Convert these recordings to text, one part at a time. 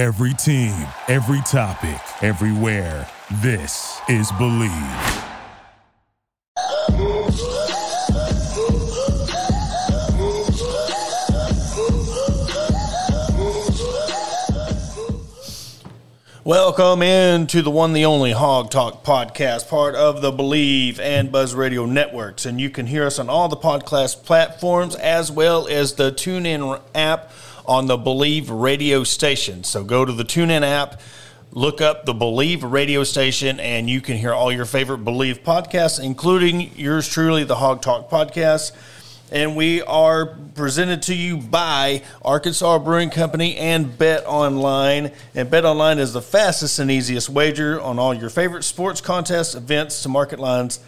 Every team, every topic, everywhere. This is Bleav. Welcome in to the one, the only Hog Talk podcast, part of the Bleav and Buzz Radio networks. And you can hear us on all the podcast platforms as well as the TuneIn app on the Bleav radio station. So go to the TuneIn app, look up the Bleav radio station, and you can hear all your favorite Bleav podcasts, including yours truly, the Hog Talk podcast and we are presented to you by Arkansas Brewing Company and Bet Online. And Bet Online is the fastest and easiest wager on all your favorite sports contests, events to market lines.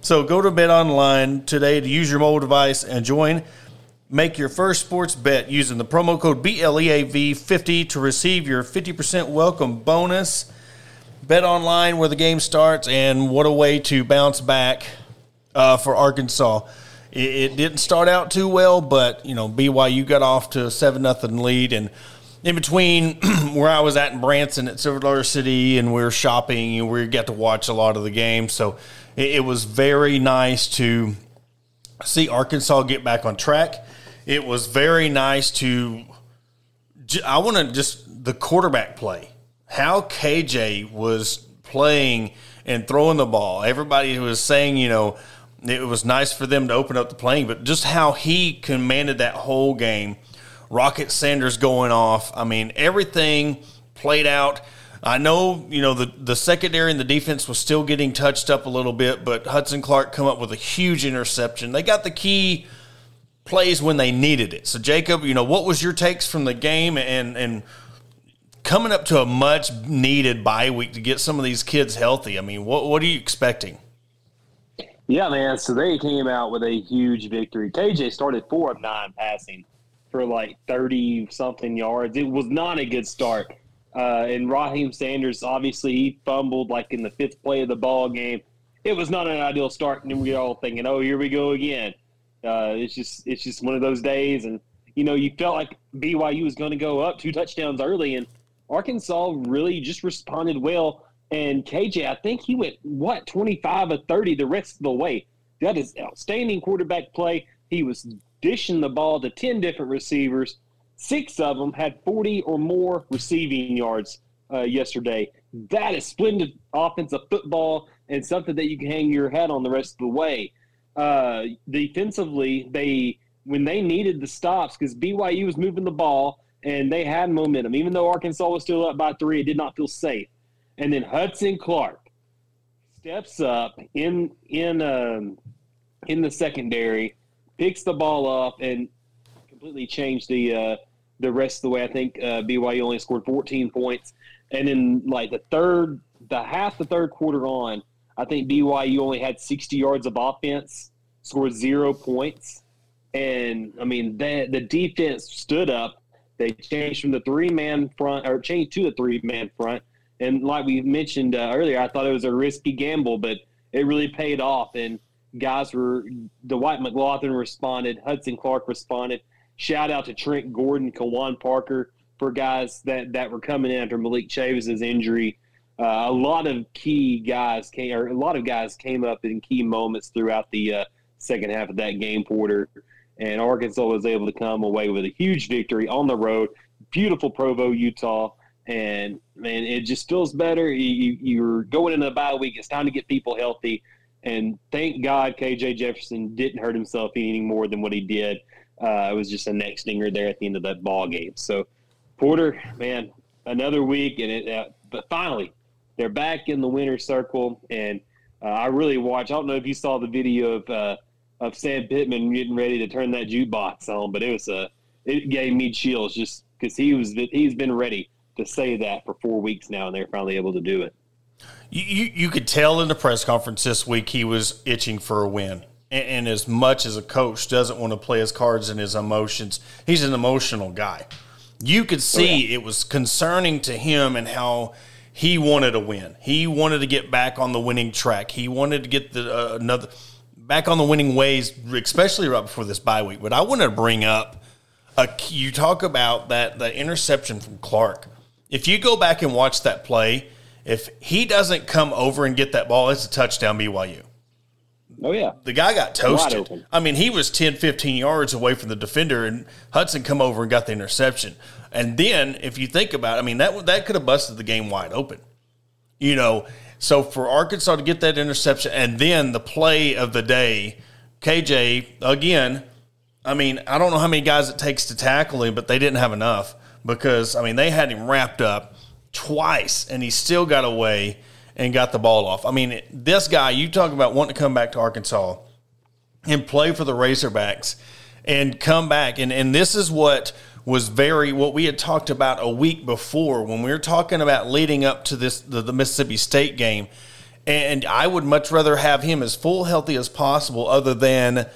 So go to Bet Online today to use your mobile device and join. Make your first sports bet using the promo code BLEAV50 to receive your 50% welcome bonus. Bet Online where the game starts, and what a way to bounce back uh, for Arkansas. It, it didn't start out too well, but you know BYU got off to a seven nothing lead, and in between where I was at in Branson at Silver Dollar City, and we were shopping, and we got to watch a lot of the game. So it, it was very nice to see Arkansas get back on track. It was very nice to. I want to just the quarterback play. How KJ was playing and throwing the ball. Everybody was saying, you know, it was nice for them to open up the playing, but just how he commanded that whole game. Rocket Sanders going off. I mean, everything played out. I know, you know, the, the secondary and the defense was still getting touched up a little bit, but Hudson Clark come up with a huge interception. They got the key plays when they needed it. So Jacob, you know, what was your takes from the game and and coming up to a much needed bye week to get some of these kids healthy? I mean, what what are you expecting? Yeah, man. So they came out with a huge victory. KJ started four of nine passing for like 30 something yards. It was not a good start. Uh, and Raheim Sanders, obviously, he fumbled like in the fifth play of the ball game. It was not an ideal start, and we were all thinking, "Oh, here we go again." Uh, it's just, it's just one of those days, and you know, you felt like BYU was going to go up two touchdowns early, and Arkansas really just responded well. And KJ, I think he went, what, 25 or 30 the rest of the way. That is outstanding quarterback play. He was dishing the ball to 10 different receivers. Six of them had 40 or more receiving yards uh, yesterday. That is splendid offensive football and something that you can hang your hat on the rest of the way. Uh, defensively, they when they needed the stops because BYU was moving the ball and they had momentum. Even though Arkansas was still up by three, it did not feel safe. And then Hudson Clark steps up in in um, in the secondary, picks the ball up, and completely changed the uh, the rest of the way. I think uh, BYU only scored 14 points, and then like the third, the half the third quarter on, I think BYU only had 60 yards of offense, scored zero points, and I mean the the defense stood up. They changed from the three man front or changed to the three man front and like we mentioned uh, earlier, I thought it was a risky gamble, but it really paid off. And guys were Dwight McGlothern responded, Hudson Clark responded. Shout out to Trent Gordon, Kawan Parker for guys that that were coming in after Malik Chavis's injury. Uh, a lot of key guys came, or a lot of guys came up in key moments throughout the uh, second half of that game. Porter and Arkansas was able to come away with a huge victory on the road. Beautiful Provo, Utah and man, it just feels better. You, you're going into the bye week. It's time to get people healthy. And thank God KJ Jefferson didn't hurt himself any more than what he did. Uh, it was just a neck stinger there at the end of that ball game. So Porter, man, another week, and it. Uh, but finally, they're back in the winner's circle, and uh, I really watched. I don't know if you saw the video of uh, of Sam Pittman getting ready to turn that jukebox on, but it was a. It gave me chills just because he was he's been ready to say that for four weeks now, and they're finally able to do it. You, you, you could tell in the press conference this week he was itching for a win. And, and as much as a coach doesn't want to play his cards and his emotions, he's an emotional guy. You could see oh, yeah. it was concerning to him and how he wanted to win. He wanted to get back on the winning track. He wanted to get the uh, another back on the winning ways, especially right before this bye week. But I want to bring up a you talk about that the interception from Clark If you go back and watch that play, if he doesn't come over and get that ball, it's a touchdown BYU. Oh, yeah. The guy got toasted. I mean, he was 10, 15 yards away from the defender, and Hudson come over and got the interception. And then, if you think about it, I mean, that, that could have busted the game wide open. You know, so for Arkansas to get that interception and then the play of the day, KJ, again, I mean, I don't know how many guys it takes to tackle him, but they didn't have enough because, I mean, they had him wrapped up twice and he still got away and got the ball off. I mean, this guy, you talk about wanting to come back to Arkansas and play for the Razorbacks and come back. And, and this is what was very what we had talked about a week before when we were talking about leading up to this the, the Mississippi State game. And I would much rather have him as full healthy as possible, other than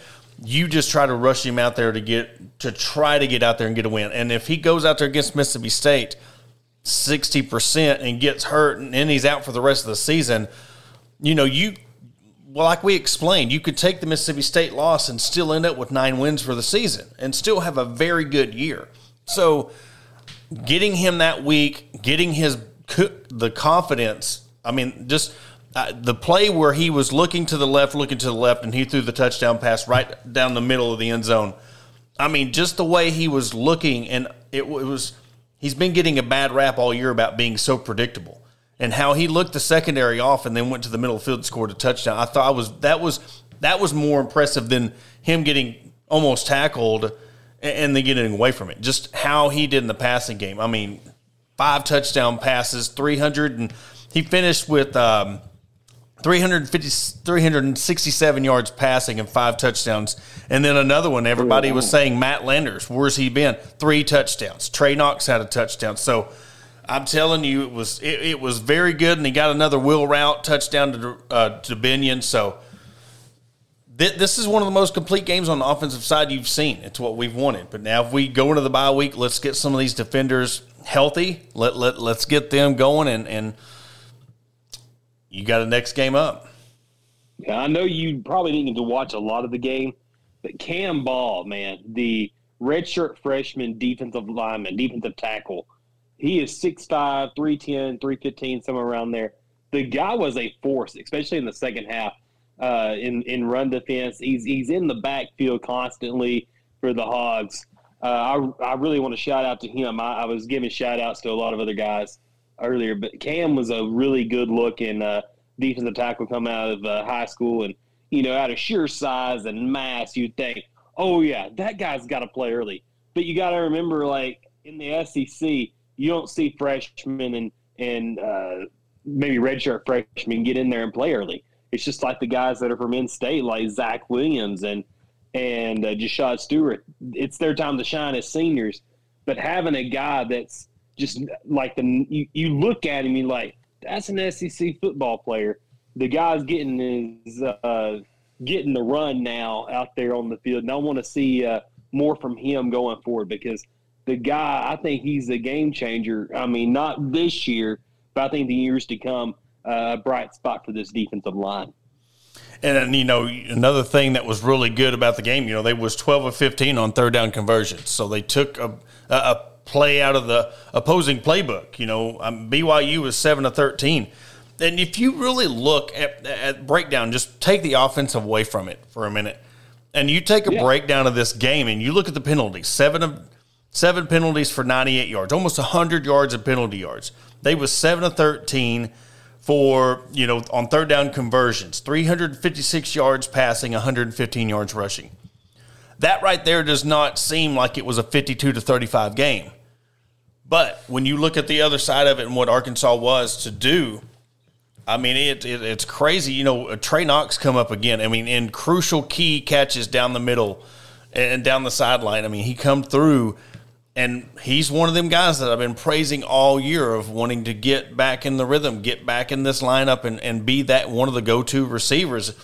you just try to rush him out there to get to try to get out there and get a win. And if he goes out there against Mississippi State, 60% and gets hurt and then he's out for the rest of the season, you know, you well, like we explained, you could take the Mississippi State loss and still end up with nine wins for the season and still have a very good year. So, getting him that week, getting his the confidence. I mean, just uh, the play where he was looking to the left, looking to the left, and he threw the touchdown pass right down the middle of the end zone. I mean, just the way he was looking, and it, it was he's been getting a bad rap all year about being so predictable and how he looked the secondary off and then went to the middle the field and scored a touchdown. I thought I was that was that was more impressive than him getting almost tackled and then getting away from it. Just how he did in the passing game. I mean, five touchdown passes, 300 and he finished with um, 350, 367 yards passing and five touchdowns. And then another one, everybody was saying Matt Landers, where's he been? Three touchdowns. Trey Knox had a touchdown. So I'm telling you, it was it, it was very good, and he got another wheel route touchdown to uh, to Binion. So th- this is one of the most complete games on the offensive side you've seen. It's what we've wanted. But now, if we go into the bye week, let's get some of these defenders healthy. Let let let's get them going and and – you got a next game up. Yeah, I know you probably didn't get to watch a lot of the game, but Cam Ball, man, the redshirt freshman defensive lineman, defensive tackle, he is 6'5, 310, 315, somewhere around there. The guy was a force, especially in the second half uh, in, in run defense. He's, he's in the backfield constantly for the Hogs. Uh, I, I really want to shout out to him. I, I was giving shout outs to a lot of other guys earlier, but Cam was a really good looking uh, defensive tackle coming out of uh, high school, and you know, out of sheer size and mass, you'd think, oh yeah, that guy's got to play early. But you got to remember, like in the SEC, you don't see freshmen and and uh, maybe redshirt freshmen get in there and play early. It's just like the guys that are from in-state, like Zach Williams and and uh, Jashaud Stewart. It's their time to shine as seniors. But having a guy that's just like the you, you look at him, you like that's an SEC football player. The guy's getting his uh, getting the run now out there on the field, and I want to see uh, more from him going forward because the guy, I think he's a game changer. I mean, not this year, but I think the years to come, a bright spot for this defensive line. And you know, another thing that was really good about the game, you know, they was twelve of fifteen on third down conversions, so they took a, a play out of the opposing playbook. You know, um, BYU was seven to thirteen, and if you really look at, at breakdown, just take the offensive away from it for a minute, and you take a yeah. breakdown of this game, and you look at the penalties. Seven of seven penalties for ninety eight yards, almost hundred yards of penalty yards. They was seven to thirteen for you know on third down conversions, three hundred fifty six yards passing, one hundred fifteen yards rushing that right there does not seem like it was a 52 to 35 game. But when you look at the other side of it and what Arkansas was to do, I mean, it, it, it's crazy. You know, uh, Trey Knox come up again. I mean, in crucial key catches down the middle and down the sideline. I mean, he come through, and he's one of them guys that I've been praising all year of wanting to get back in the rhythm, get back in this lineup, and, and be that one of the go to receivers.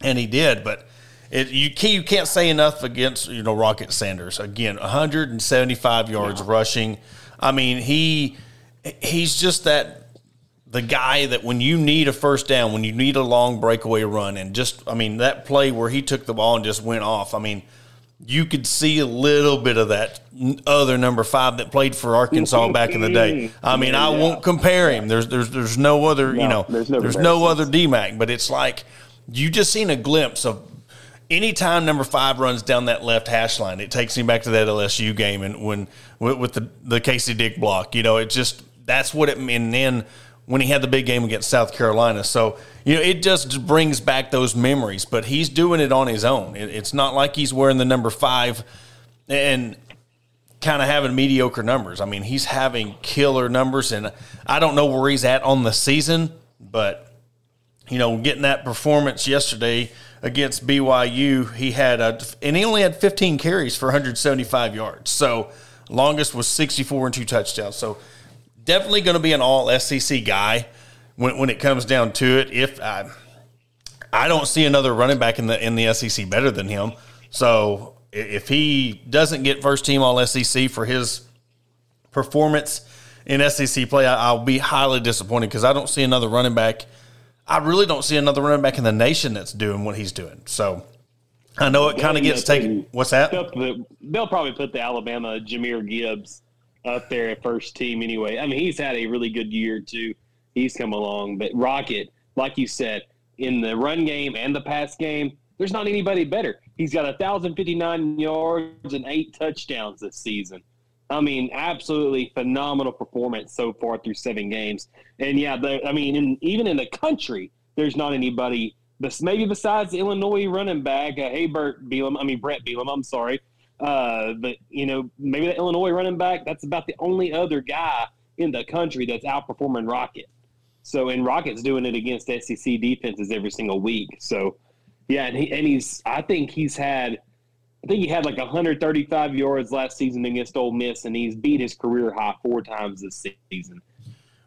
And he did, but it, you can't you can't say enough against you know Rocket Sanders again 175 yards yeah. rushing. I mean he he's just that the guy that when you need a first down, when you need a long breakaway run, and just I mean that play where he took the ball and just went off. I mean you could see a little bit of that other number five that played for Arkansas back in the day. Mm-hmm. I mean, I won't compare him. There's there's there's no other you know there's no, there's no other DMAC, but it's like you just seen a glimpse of anytime number five runs down that left hash line, it takes me back to that LSU game and when with, with the the Casey Dick block. You know, it just that's what it and then when he had the big game against South Carolina. So, you know, it just brings back those memories, but he's doing it on his own. It's not like he's wearing the number five and kind of having mediocre numbers. I mean, he's having killer numbers, and I don't know where he's at on the season, but, you know, getting that performance yesterday against BYU, he had a, and he only had 15 carries for 175 yards. So, longest was 64 and two touchdowns. So, definitely going to be an all SEC guy when, when it comes down to it. If I, I don't see another running back in the in the SEC better than him. So if he doesn't get first team all SEC for his performance in SEC play, I, will be highly disappointed because I don't see another running back. I really don't see another running back in the nation that's doing what he's doing. So I know it kind of gets taken. What's that? They'll, they'll, probably put the Alabama Jahmyr Gibbs up there at first team anyway. I mean, he's had a really good year too. He's come along, but Rocket, like you said, in the run game and the pass game, there's not anybody better. He's got 1,059 yards and eight touchdowns this season. I mean, absolutely phenomenal performance so far through seven games. And yeah, the, I mean, in, even in the country, there's not anybody. Maybe besides Illinois running back, uh, Haybert Bielema. I mean Bret Bielema. I'm sorry, uh, but you know, maybe the Illinois running back. That's about the only other guy in the country that's outperforming Rocket. So, and Rocket's doing it against SEC defenses every single week. So, yeah, and, he, and he's. I think he's had. I think he had like 135 yards last season against Ole Miss, and he's beat his career high four times this season.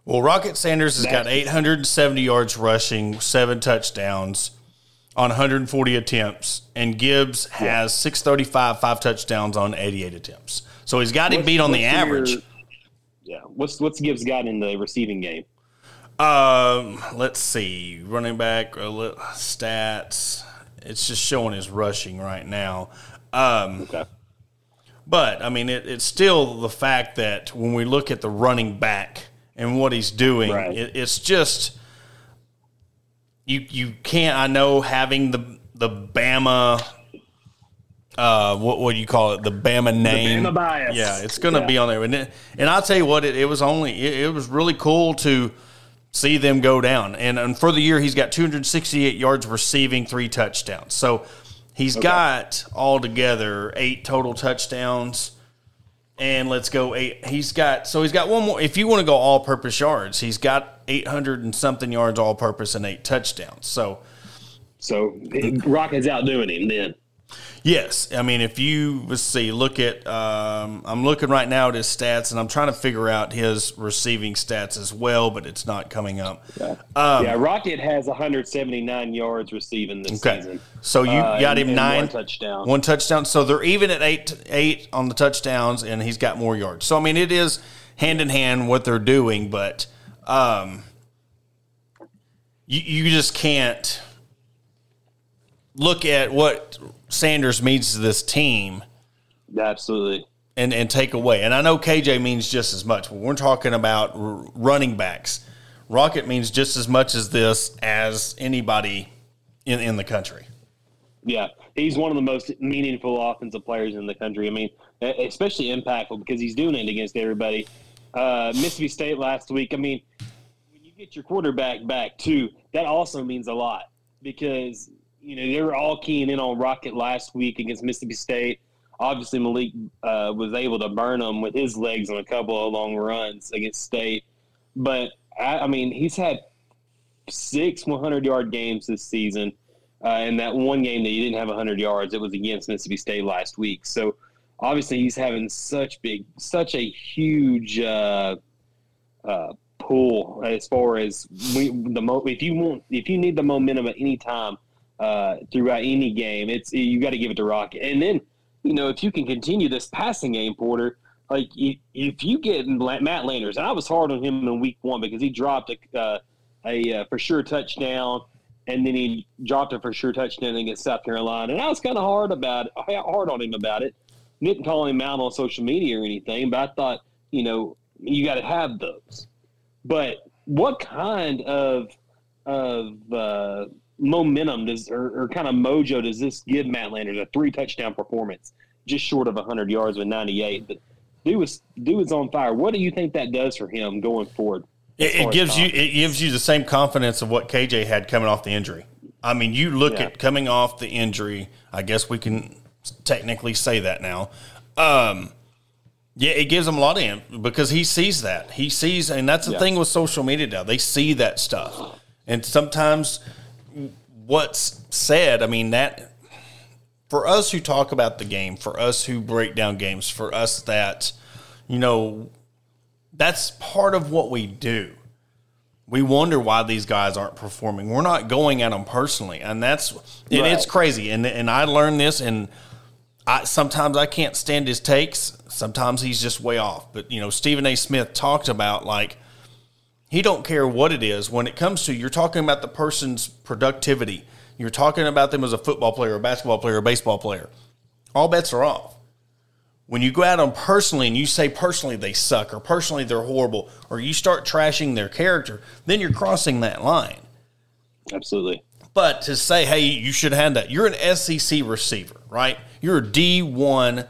Well, Rocket Sanders has That's, got 870 yards rushing, seven touchdowns on 140 attempts, and Gibbs yeah. has 635, five touchdowns on 88 attempts. So he's got him beat on the average. Your, yeah. What's what's Gibbs got in the receiving game? Um, let's see, running back uh, stats. It's just showing his rushing right now. Um, okay. But I mean, it, it's still the fact that when we look at the running back and what he's doing, right. it, it's just you you can't. I know having the the Bama. Uh, what what do you call it? The Bama name. The Bama bias. Yeah, it's going to yeah. be on there. And, it, and I'll tell you what, it, it was only it, it, was really cool to see them go down. And, and for the year, he's got 268 yards receiving, three touchdowns. So he's okay. got altogether eight total touchdowns. And let's go eight. He's got so he's got one more. If you want to go all purpose yards, he's got 800 and something yards all purpose and eight touchdowns. So, so Rocket's outdoing him then. Yes, I mean if you let's see, look at um, I'm looking right now at his stats, and I'm trying to figure out his receiving stats as well, but it's not coming up. Yeah, um, yeah Rocket has 179 yards receiving this okay. season. So you uh, got him nine one touchdown, one touchdown. So they're even at eight eight on the touchdowns, and he's got more yards. So I mean it is hand in hand what they're doing, but um, you, you just can't look at what Sanders means to this team. Absolutely. And, and take away. And I know KJ means just as much, but we're talking about r- running backs. Rocket means just as much as this as anybody in, in the country. Yeah, he's one of the most meaningful offensive players in the country. I mean, especially impactful because he's doing it against everybody. Uh, Mississippi State last week. I mean, when you get your quarterback back too, that also means a lot because you know they were all keying in on Rocket last week against Mississippi State. Obviously, Malik uh, was able to burn them with his legs on a couple of long runs against State, but I, I mean he's had six 100 yard games this season. Uh, and that one game that he didn't have 100 yards, it was against Mississippi State last week. So obviously he's having such big, such a huge uh, uh, pull as far as we, the mo- if you want if you need the momentum at any time uh, throughout any game, it's you got to give it to Rocket. And then you know if you can continue this passing game, Porter. Like if you get Matt Landers, and I was hard on him in week one because he dropped a, uh, a uh, for sure touchdown and then he dropped a for sure touchdown against South Carolina. And I was kind of hard about it, hard on him about it. Didn't call him out on social media or anything, but I thought, you know, you got to have those. But what kind of of uh, momentum does or, or, kind of mojo does this give Matt Landers? A three touchdown performance, just short of hundred yards with ninety eight. But dude was dude was on fire. What do you think that does for him going forward? It, it gives you it gives you the same confidence of what KJ had coming off the injury. I mean, you look yeah. at coming off the injury. I guess we can technically say that now. Um, yeah, it gives him a lot of him because he sees that. He sees, and that's the yeah. thing with social media now. They see that stuff, and sometimes what's said. I mean that for us who talk about the game, for us who break down games, for us that you know that's part of what we do. We wonder why these guys aren't performing. We're not going at them personally, and that's and right. it's crazy. And and I learned this, and I sometimes I can't stand his takes. Sometimes he's just way off. But you know, Stephen A. Smith talked about like he don't care what it is when it comes to you're talking about the person's productivity. You're talking about them as a football player, a basketball player, a baseball player. All bets are off. When you go at them personally and you say personally they suck or personally they're horrible or you start trashing their character, then you're crossing that line. Absolutely. But to say, hey, you should have that. You're an SEC receiver, right? You're a D1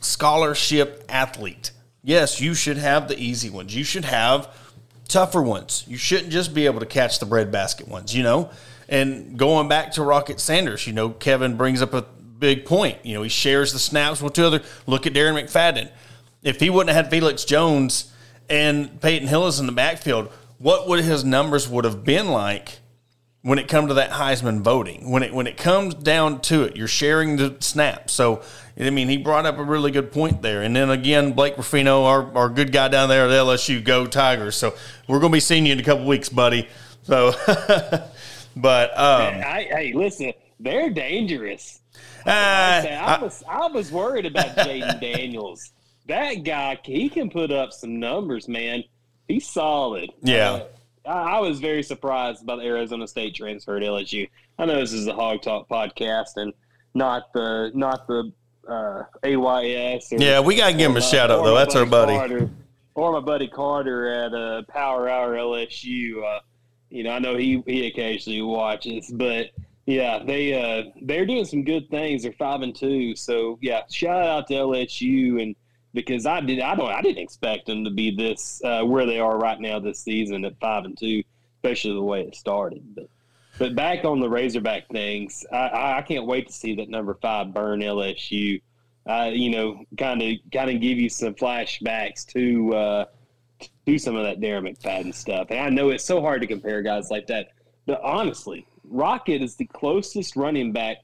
scholarship athlete. Yes, you should have the easy ones. You should have tougher ones. You shouldn't just be able to catch the breadbasket ones, you know? And going back to Rocket Sanders, you know, Kevin brings up a big point. You know, he shares the snaps with two other. Look at Darren McFadden. If he wouldn't have had Felix Jones and Peyton Hillis in the backfield, what would his numbers would have been like when it comes to that Heisman voting? When it when it comes down to it, you're sharing the snaps. So I mean, he brought up a really good point there. And then again, Blake Ruffino, our, our good guy down there at LSU, go Tigers. So we're going to be seeing you in a couple weeks, buddy. So, but um, hey, hey, listen, they're dangerous. Uh, I, was I was worried about Jayden Daniels. That guy, he can put up some numbers, man. He's solid. Yeah. Uh, I, I, was very surprised by the Arizona State transfer at LSU. I know this is the Hog Talk podcast and not the not the uh, AYS. Or, yeah, we gotta give him a shout out though. That's our buddy. Carter, or my buddy Carter at uh, Power Hour LSU. Uh, you know, I know he he occasionally watches, but yeah, they uh, they're doing some good things. They're five and two, so yeah, shout out to LSU and because I did I don't I didn't expect them to be this uh, where they are right now this season at five and two, especially the way it started. But but back on the Razorback things, I, I can't wait to see that number five burn LSU. Uh, you know, kind of kind of give you some flashbacks to uh, do some of that Darren McFadden stuff. And I know it's so hard to compare guys like that, but honestly, Rocket is the closest running back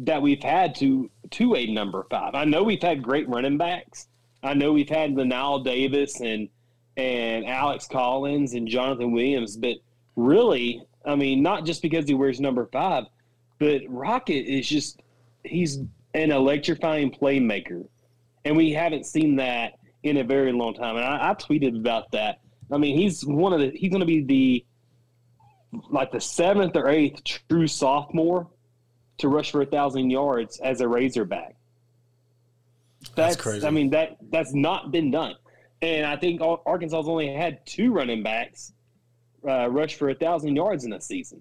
that we've had to to a number five. I know we've had great running backs. I know we've had Knile Davis and and Alex Collins and Jonathan Williams, but really, I mean, not just because he wears number five, but Rocket is just he's an electrifying playmaker, and we haven't seen that in a very long time. And I, I tweeted about that. I mean, he's one of the he's going to be the like the seventh or eighth true sophomore to rush for a thousand yards as a Razorback. That's, that's crazy. I mean that that's not been done, and I think Arkansas's only had two running backs uh, rush for a thousand yards in a season.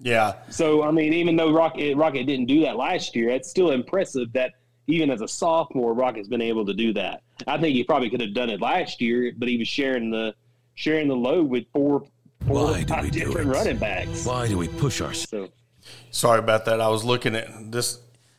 Yeah. So I mean, even though Rocket Rocket didn't do that last year, it's still impressive that even as a sophomore, Rocket's been able to do that. I think he probably could have done it last year, but he was sharing the sharing the load with four why do we do it? running backs. Why do we push ourselves? So, Sorry about that. I was looking at this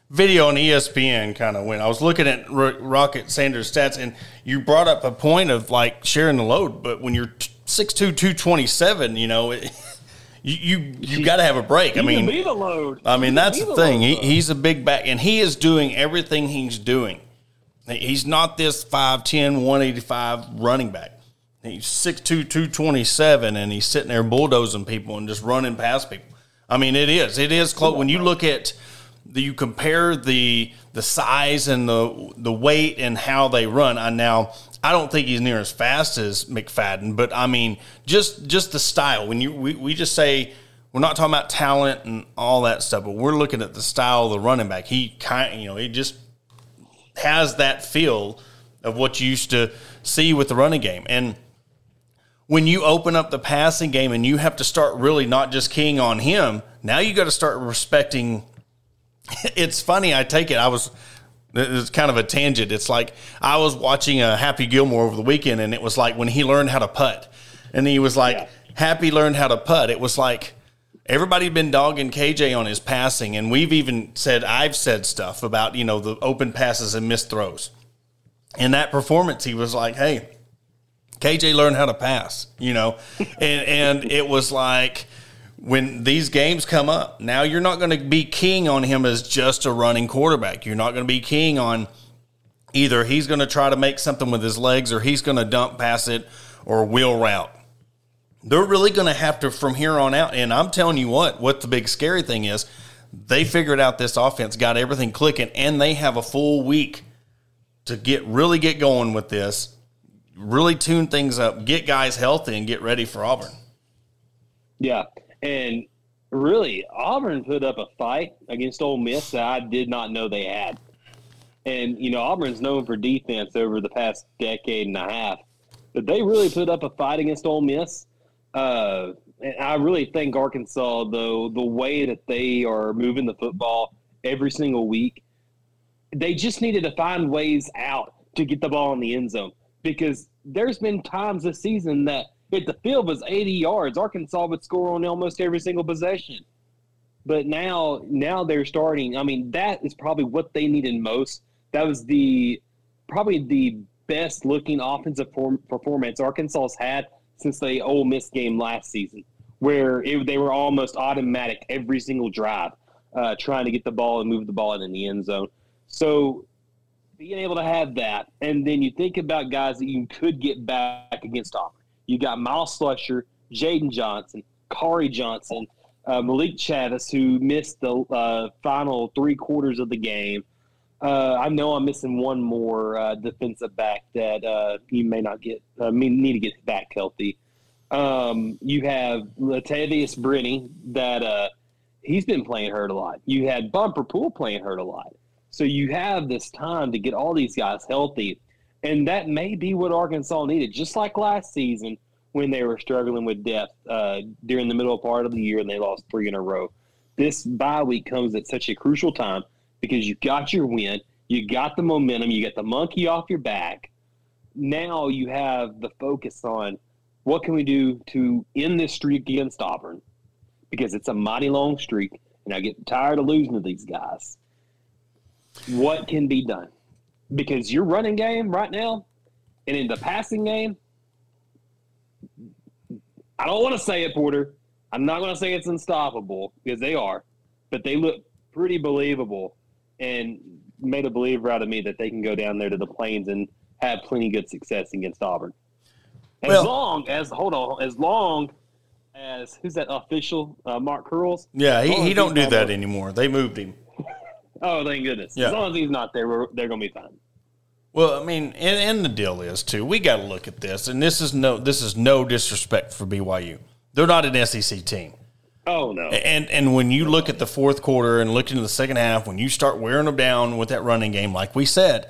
video on ESPN kind of went. I was looking at Rocket Sanders stats, and you brought up a point of like sharing the load. But when you're 6'2", 227, you know, it, you you, you got to have a break. I mean, be the load. I mean, that's the, the thing. He, he's a big back, and he is doing everything he's doing. He's not this 5'10", 185 running back he's 6'2", 227, and he's sitting there bulldozing people and just running past people. I mean, it is. It is close. When you look at the, you compare the the size and the the weight and how they run. I now I don't think he's near as fast as McFadden, but I mean, just just the style. When you we, we just say we're not talking about talent and all that stuff, but we're looking at the style of the running back. He kind, you know, he just has that feel of what you used to see with the running game. And when you open up the passing game and you have to start really not just keying on him, now you got to start respecting. It's funny. I take it. I was. It's kind of a tangent. It's like I was watching a Happy Gilmore over the weekend, and it was like when he learned how to putt, and he was like, yeah. "Happy learned how to putt." It was like everybody's been dogging KJ on his passing, and we've even said I've said stuff about you know the open passes and missed throws. In that performance, he was like, "Hey, KJ learned how to pass," you know, and and it was like when these games come up, now you're not going to be king on him as just a running quarterback. You're not going to be king on either he's going to try to make something with his legs or he's going to dump pass it or wheel route they're really going to have to from here on out. And I'm telling you what, what the big scary thing is, they figured out this offense, got everything clicking, and they have a full week to get really get going with this, really tune things up, get guys healthy, and get ready for Auburn. Yeah, and really, Auburn put up a fight against Ole Miss that I did not know they had. And you know, Auburn's known for defense over the past decade and a half, but they really put up a fight against Ole Miss uh, I really think Arkansas, though, the way that they are moving the football every single week, they just needed to find ways out to get the ball in the end zone because there's been times this season that if the field was 80 yards, Arkansas would score on almost every single possession. But now, now they're starting. I mean, that is probably what they needed most. That was the probably the best looking offensive form, performance Arkansas's had since the Ole Miss game last season, where it, they were almost automatic every single drive, uh, trying to get the ball and move the ball in the end zone. So being able to have that, and then you think about guys that you could get back against Auburn. You got Myles Slusher, Jaden Johnson, Khari Johnson, uh, Malik Chavis, who missed the uh, final three quarters of the game. Uh, I know I'm missing one more uh, defensive back that uh, you may not get. Uh, need to get back healthy. Um, you have Latavious Brini that he's been playing hurt a lot. You had Bumper Pool playing hurt a lot. So you have this time to get all these guys healthy, and that may be what Arkansas needed. Just like last season when they were struggling with depth uh, during the middle part of the year and they lost three in a row. This bye week comes at such a crucial time because you got your win, you got the momentum, you get the monkey off your back. Now you have the focus on what can we do to end this streak against Auburn because it's a mighty long streak, and I get tired of losing to these guys. What can be done? Because your running game right now, and in the passing game, I don't want to say it, Porter. I'm not going to say it's unstoppable because they are, but they look pretty believable and made a believer out of me that they can go down there to the plains and have plenty good success against Auburn. As well, long as hold on, as long as who's that official? Uh, Mark Curles. Yeah, he, he don't do that anymore. They moved him. Oh, thank goodness! Yeah. As long as he's not there, they're going to be fine. Well, I mean, and, and the deal is too. We got to look at this, and this is no this is no disrespect for BYU. They're not an SEC team. Oh no! And and when you look at the fourth quarter and look into the second half, when you start wearing them down with that running game, like we said,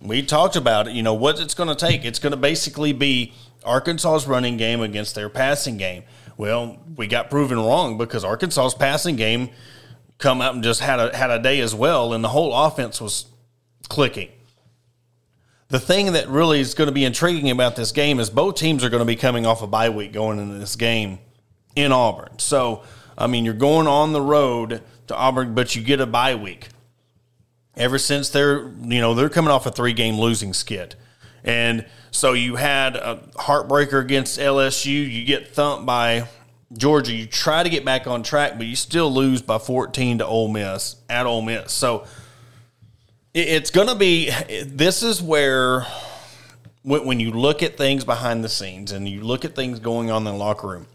we talked about it. You know what it's going to take. It's going to basically be Arkansas's running game against their passing game. Well, we got proven wrong because Arkansas's passing game come out and just had a had a day as well, and the whole offense was clicking. The thing that really is going to be intriguing about this game is both teams are going to be coming off a bye week going into this game in Auburn. So, I mean, you're going on the road to Auburn, but you get a bye week. Ever since they're, you know, they're coming off a three game losing skid. And so you had a heartbreaker against LSU. You get thumped by Georgia. You try to get back on track, but you still lose by 14 to Ole Miss at Ole Miss. So it's going to be, this is where, when you look at things behind the scenes and you look at things going on in the locker room,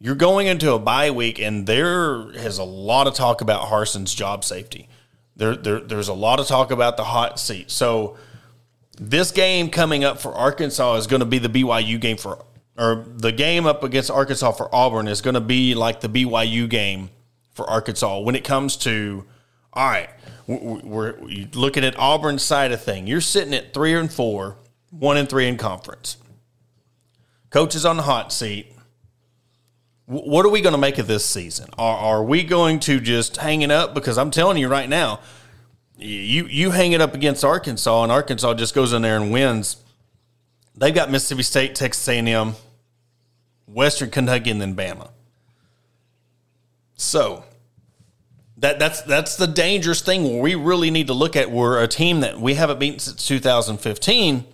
you're going into a bye week, and there is a lot of talk about Harsin's job safety. There, there, there's a lot of talk about the hot seat. So this game coming up for Arkansas is going to be the BYU game for, or the game up against Arkansas for Auburn is going to be like the BYU game for Arkansas when it comes to, all right, we're, looking at Auburn's side of thing. You're sitting at three and four, one and three in conference. Coach is on the hot seat. What are we going to make of this season? Are, are we going to just hang it up? Because I'm telling you right now, you you hang it up against Arkansas, and Arkansas just goes in there and wins. They've got Mississippi State, Texas A&M, Western Kentucky, and then Bama. So that that's that's the dangerous thing we really need to look at. We're a team that we haven't beaten since 2015.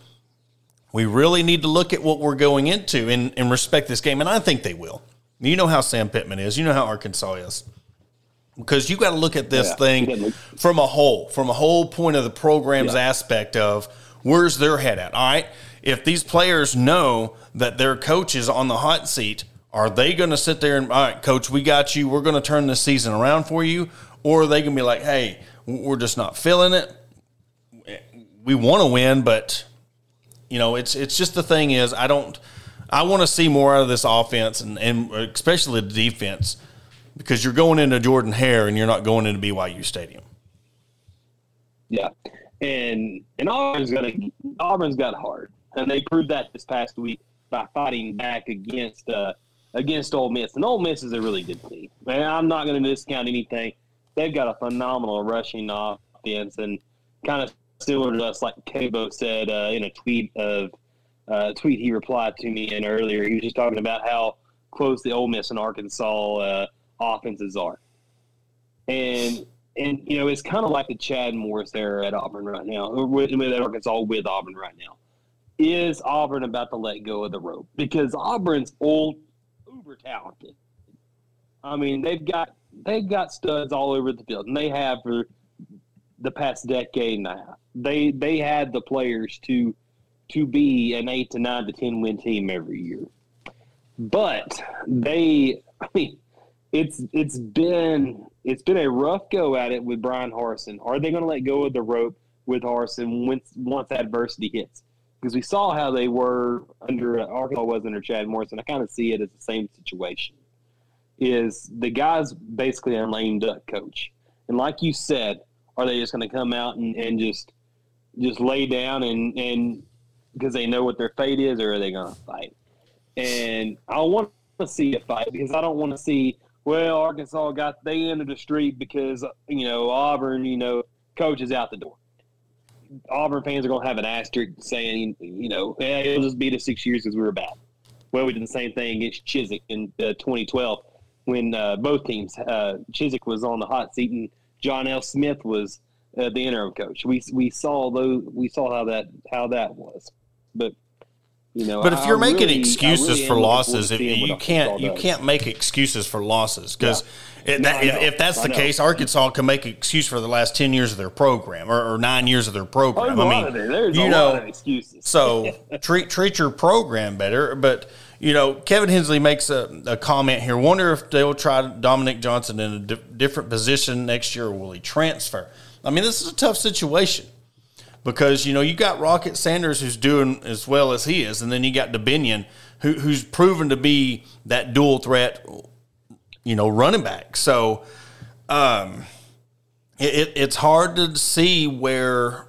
We really need to look at what we're going into and, and respect this game, and I think they will. You know how Sam Pittman is. You know how Arkansas is because you got to look at this yeah, thing from a whole, from a whole point of the program's yeah. aspect of where's their head at. All right, if these players know that their coach is on the hot seat, are they going to sit there and all right, coach, we got you. We're going to turn this season around for you, or are they going to be like, hey, we're just not feeling it. We want to win, but you know, it's it's just the thing is, I don't. I want to see more out of this offense and, and especially the defense because you're going into Jordan Hare and you're not going into BYU Stadium. Yeah, and and Auburn's got Auburn's got hard, and they proved that this past week by fighting back against uh, against Ole Miss. And Ole Miss is a really good team. Man, I'm not going to discount anything. They've got a phenomenal rushing offense, and kind of similar to us, like Cabo said uh, in a tweet of uh, tweet he replied to me in earlier. He was just talking about how close the Ole Miss and Arkansas uh, offenses are. And and you know it's kind of like the Chad Morris era at Auburn right now, with, with Arkansas with Auburn right now. Is Auburn about to let go of the rope because Auburn's old, uber talented. I mean, they've got they've got studs all over the field, and they have for the past decade half. They they had the players to to be an eight to nine to ten win team every year, but they, I mean, it's it's been it's been a rough go at it with Brian Harsin. Are they going to let go of the rope with Harsin once once adversity hits? Because we saw how they were under Arkansas was under Chad Morrison. I kind of see it as the same situation. Is the guy's basically a lame duck coach, and like you said, are they just going to come out and, and just just lay down and and because they know what their fate is, or are they going to fight? And I want to see a fight because I don't want to see well, Arkansas got they end of the street because you know Auburn, you know, coach is out the door. Auburn fans are going to have an asterisk saying, you know, hey, it'll just beat us six years because we were bad. Well, we did the same thing against Chizik in uh, 2012 when uh, both teams, uh, Chizik was on the hot seat and John L. Smith was uh, the interim coach. We we saw those we saw how that how that was, but you know, but if you're I making really, excuses really for losses, if you can't you can't make excuses for losses because yeah. no, if, if, that's the case, Arkansas can make an excuse for the last ten years of their program or, or nine years of their program. Oh, I mean, you know, excuses. so treat treat your program better. But you know, Kevin Hensley makes a, a comment here. Wonder if they'll try Dominic Johnson in a di- different position next year, or will he transfer? I mean, this is a tough situation because you know you got Rocket Sanders who's doing as well as he is, and then you got Dubinion who, who's proven to be that dual threat, you know, running back. So, um, it, it's hard to see where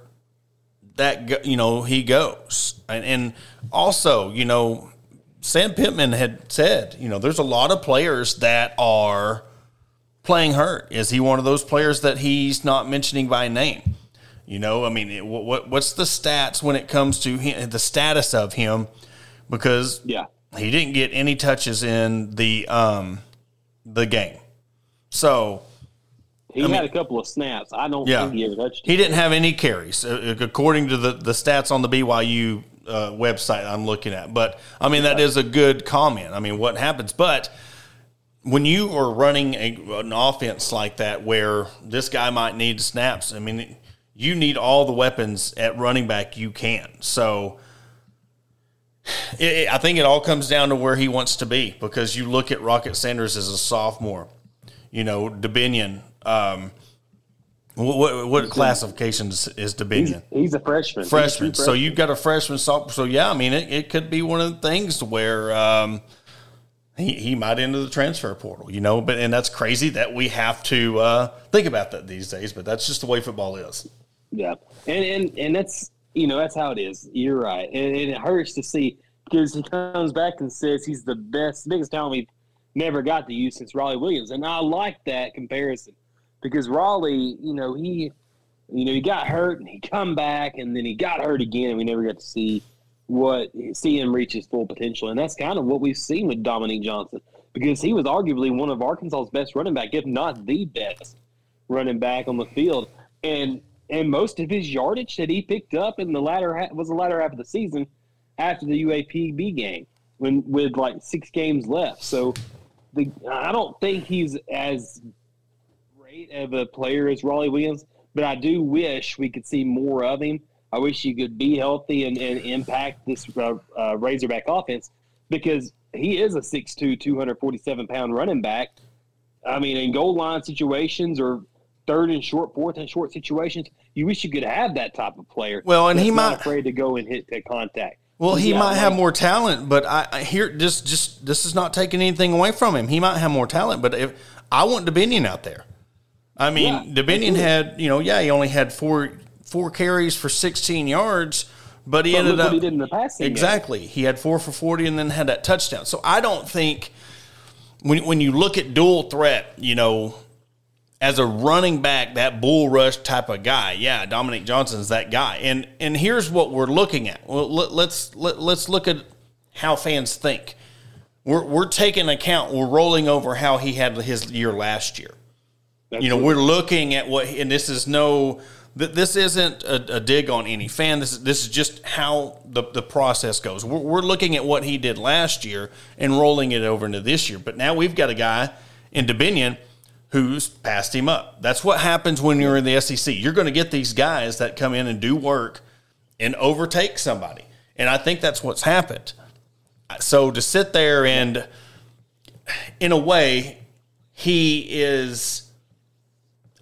that you know he goes, and, and also you know Sam Pittman had said you know there's a lot of players that are playing hurt. Is he one of those players that he's not mentioning by name? You know, I mean, it, what what's the stats when it comes to him, the status of him? Because yeah, he didn't get any touches in the um the game, so he I had mean, a couple of snaps. I don't yeah, think he ever touched. He didn't have any carries, uh, according to the the stats on the BYU uh, website I'm looking at. But I mean, that is a good comment. I mean, what happens? But when you are running a, an offense like that, where this guy might need snaps, I mean you need all the weapons at running back you can. So it, I think it all comes down to where he wants to be because you look at Rocket Sanders as a sophomore, you know, Dubinion. Um, What, what, what classification is, Dubinion? He's, he's a freshman. Freshman. A So you've got a freshman sophomore. So yeah, I mean, it, it could be one of the things where um, he he might enter the transfer portal. You know, but and that's crazy that we have to uh, think about that these days. But that's just the way football is. Yeah, and and and that's you know that's how it is. You're right, and, and it hurts to see because he comes back and says he's the best, biggest talent we've never got to use since Rawleigh Williams, and I like that comparison because Rawleigh, you know, he, you know, he got hurt and he come back and then he got hurt again, and we never got to see what see him reach his full potential, and that's kind of what we've seen with Dominique Johnson because he was arguably one of Arkansas's best running back, if not the best running back on the field, and and most of his yardage that he picked up in the latter half was the latter half of the season after the UAPB game when with like six games left. So the I don't think he's as great of a player as Rawleigh Williams, but I do wish we could see more of him. I wish he could be healthy and, and impact this uh, uh, Razorback offense because he is a 6'2", 247 pound running back. I mean, in goal line situations or third and short, fourth and short situations, you wish you could have that type of player. Well, and he might- afraid to go and hit that contact. Well, he Yeah, might have more talent, but I, I here just just this is not taking anything away from him. He might have more talent, but if I want Dubinion out there, I mean, Yeah, Dubinion had you know yeah he only had four four carries for sixteen yards, but he But ended up what he did in the passing game. exactly he had four for forty and then had that touchdown. So I don't think when when you look at dual threat, you know. As a running back, that bull rush type of guy, yeah, Dominic Johnson's that guy. And and here's what we're looking at. Well, let, let's let, let's look at how fans think. We're we're taking account. We're rolling over how he had his year last year. That's You know, we're looking at what, and this is no, th- this isn't a, a dig on any fan. This is this is just how the the process goes. We're, we're looking at what he did last year and rolling it over into this year. But now we've got a guy in Dubinion who's passed him up. That's what happens when you're in the SEC. You're going to get these guys that come in and do work and overtake somebody, and I think that's what's happened. So to sit there and, in a way, he is.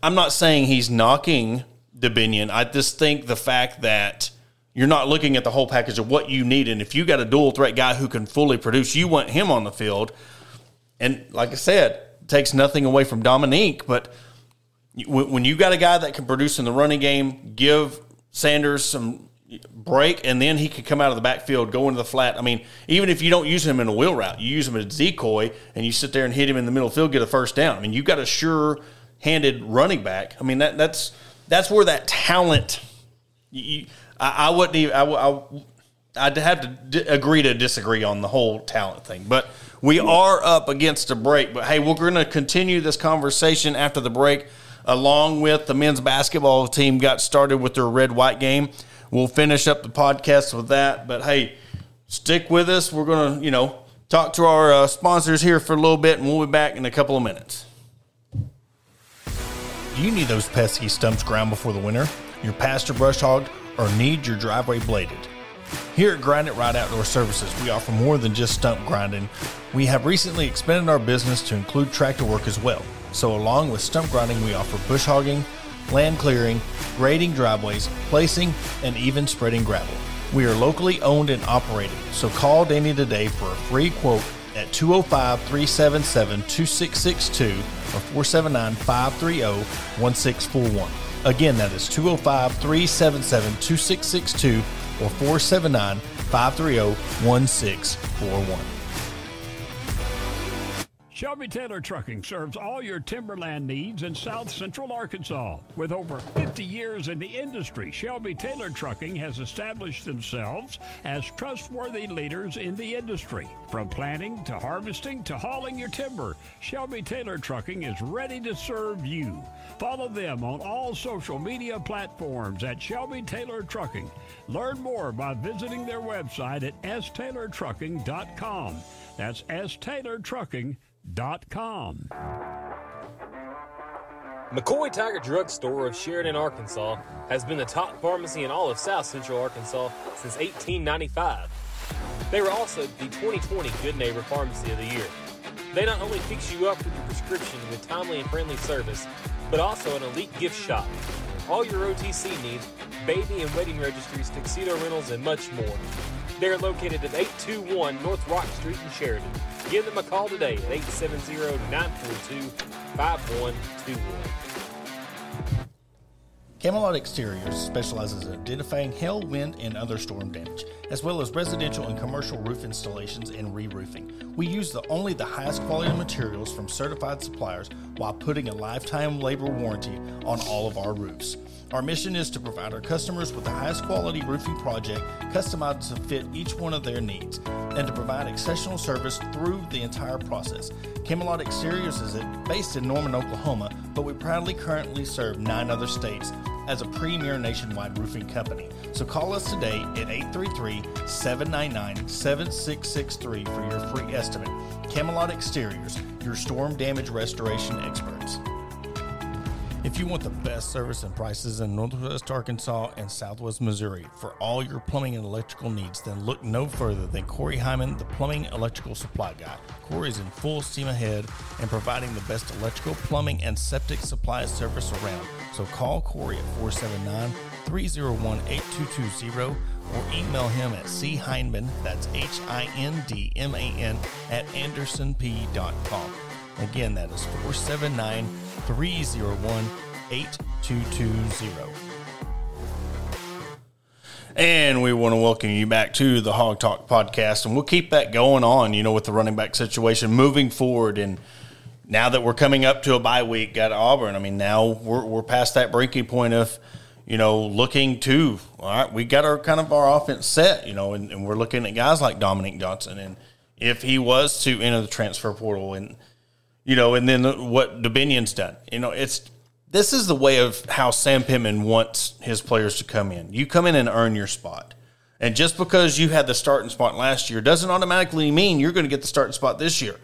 I'm not saying he's knocking Dubinion. I just think the fact that you're not looking at the whole package of what you need, and if you got a dual threat guy who can fully produce, you want him on the field. And like I said, takes nothing away from Dominique, but when you got a guy that can produce in the running game, give Sanders some break, and then he can come out of the backfield, go into the flat. I mean, even if you don't use him in a wheel route, you use him as a decoy, and you sit there and hit him in the middle field, get a first down. I mean, you got a sure-handed running back. I mean, that that's that's where that talent. You- I, I wouldn't even. I, I, I'd have to d- agree to disagree on the whole talent thing, but we are up against a break. But hey, we're going to continue this conversation after the break, along with the men's basketball team got started with their red white game. We'll finish up the podcast with that. But hey, stick with us. We're going to, you know, talk to our uh, sponsors here for a little bit, and we'll be back in a couple of minutes. Do you need those pesky stumps ground before the winter? Your pasture brush hogged or need your driveway bladed? Here at Grind It Right Outdoor Services, we offer more than just stump grinding. We have recently expanded our business to include tractor work as well. So, along with stump grinding, we offer bush hogging, land clearing, grading driveways, placing, and even spreading gravel. We are locally owned and operated, so call Danny today for a free quote at 205 377 2662 or 479 530 1641. Again, that is 205 377 2662 or 479 530 1641. Shelby Taylor Trucking serves all your timberland needs in south central Arkansas. With over 50 years in the industry, Shelby Taylor Trucking has established themselves as trustworthy leaders in the industry. From planting to harvesting to hauling your timber, Shelby Taylor Trucking is ready to serve you. Follow them on all social media platforms at Shelby Taylor Trucking. Learn more by visiting their website at staylortrucking.com. That's staylortrucking.com. McCoy Tiger Drug Store of Sheridan, Arkansas has been the top pharmacy in all of South Central Arkansas since 1895. They were also the 2020 Good Neighbor Pharmacy of the Year. They not only fix you up with your prescription with timely and friendly service, but also an elite gift shop. All your OTC needs, baby and wedding registries, tuxedo rentals, and much more. They're located at 821 North Rock Street in Sheridan. Give them a call today at 870 942 5121. Camelot Exteriors specializes in identifying hail, wind, and other storm damage, as well as residential and commercial roof installations and re-roofing. We use the, only the highest quality materials from certified suppliers while putting a lifetime labor warranty on all of our roofs. Our mission is to provide our customers with the highest quality roofing project customized to fit each one of their needs and to provide exceptional service through the entire process. Camelot Exteriors is based in Norman, Oklahoma, but we proudly currently serve nine other states as a premier nationwide roofing company. So call us today at 833 799 7663 for your free estimate. Camelot Exteriors, your storm damage restoration experts. If you want the best service and prices in Northwest Arkansas and Southwest Missouri for all your plumbing and electrical needs, then look no further than Corey Hindman, the plumbing electrical supply guy. Corey is in full steam ahead and providing the best electrical, plumbing, and septic supply service around. So call Corey at 479 301 8220 or email him at chindman, that's H I N D M A N, at andersonp.com. Again, that is 479 301 8220. And we want to welcome you back to the Hog Talk podcast. And we'll keep that going on, you know, with the running back situation moving forward. And now that we're coming up to a bye week, got Auburn. I mean, now we're, we're past that breaking point of, you know, looking to, all right, we got our kind of our offense set, you know, and, and we're looking at guys like Dominic Johnson. And if he was to enter the transfer portal and, you know, and then what Dubinion's done. You know, it's this is the way of how Sam Pittman wants his players to come in. You come in and earn your spot. And just because you had the starting spot last year doesn't automatically mean you're going to get the starting spot this year.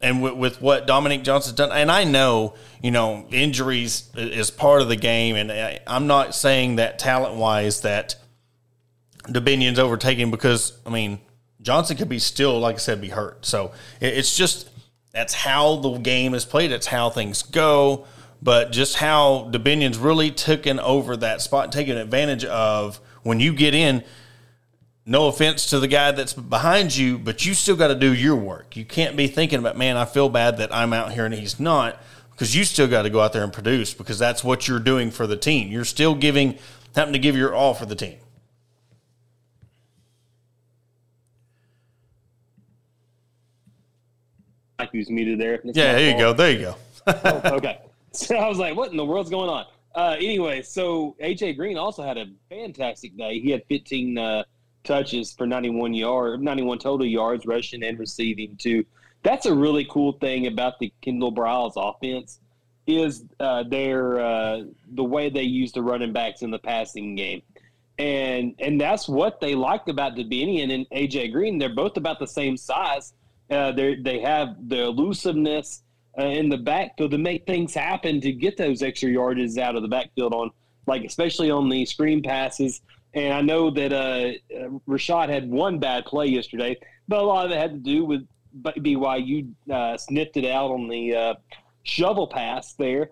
And with, with what Dominic Johnson's done, and I know, you know, injuries is part of the game, and I, I'm not saying that talent wise that Dubinion's overtaking because, I mean, Johnson could be still, like I said, be hurt. So it's just that's how the game is played. It's how things go. But just how Dubinion's really taken over that spot, taking advantage of when you get in. No offense to the guy that's behind you, but you still got to do your work. You can't be thinking about, man, I feel bad that I'm out here and he's not, because you still got to go out there and produce because that's what you're doing for the team. You're still giving, having to give your all for the team. Mike was muted there. Yeah, there you go. There you go. oh, okay. So I was like, what in the world's going on? Uh, anyway, so AJ Green also had a fantastic day. He had 15 uh, touches for 91 yard, 91 total yards, rushing and receiving too. That's a really cool thing about the Kendall Briles offense is uh, their uh, the way they use the running backs in the passing game, and and that's what they liked about Dubinion and AJ Green. They're both about the same size, uh, they they have the elusiveness uh, in the backfield to make things happen to get those extra yardages out of the backfield on like especially on the screen passes. And I know that uh, Rashad had one bad play yesterday, but a lot of it had to do with BYU uh, sniffed it out on the uh, shovel pass there.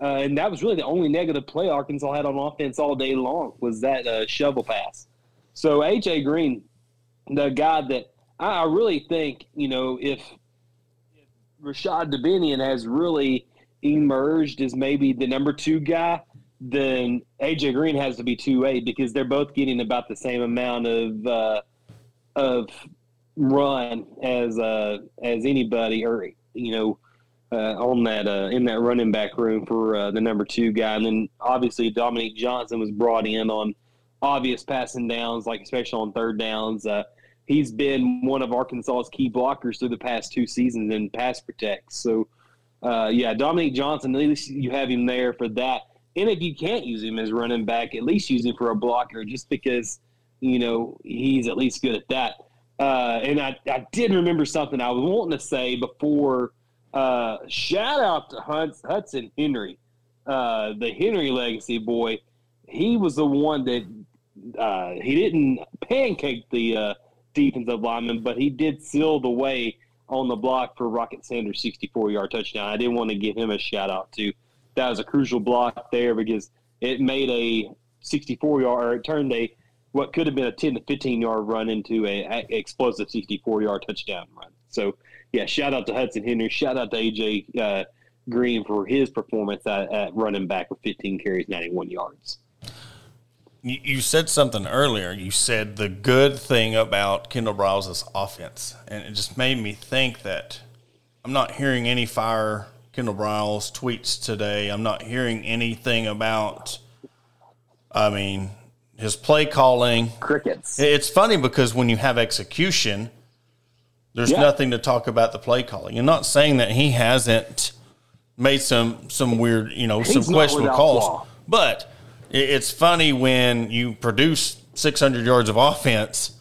Uh, and that was really the only negative play Arkansas had on offense all day long was that uh, shovel pass. So AJ Green, the guy that I really think, you know, if, if Rashad Dubinion has really emerged as maybe the number two guy, then AJ Green has to be two A because they're both getting about the same amount of uh, of run as uh, as anybody, or you know, uh, on that uh, in that running back room for uh, the number two guy, and then obviously Dominique Johnson was brought in on obvious passing downs, like especially on third downs. Uh, he's been one of Arkansas's key blockers through the past two seasons in pass protect. So, uh, yeah, Dominique Johnson, at least you have him there for that. And if you can't use him as running back, at least use him for a blocker just because, you know, he's at least good at that. Uh, and I, I did remember something I was wanting to say before. Uh, shout out to Hudson Henry, uh, the Henry legacy boy. He was the one that uh, he didn't pancake the uh, defensive lineman, but he did seal the way on the block for Rocket Sanders' 64 yard touchdown. I didn't want to give him a shout out too. that was a crucial block there because it made a 64 yard, or it turned a what could have been a 10 to 15 yard run into a, a explosive 64 yard touchdown run. So yeah, shout out to Hudson Henry. Shout out to AJ uh, Green for his performance at, at running back with 15 carries, 91 yards. You said something earlier. You said the good thing about Kendall Briles' offense, and it just made me think that I'm not hearing any fire Kendall Briles tweets today. I'm not hearing anything about. I mean, his play calling crickets. It's funny because when you have execution, there's yeah. nothing to talk about the play calling. You're not saying that he hasn't made some some weird, you know, He's some questionable calls, flaw. but it's funny when you produce 600 yards of offense.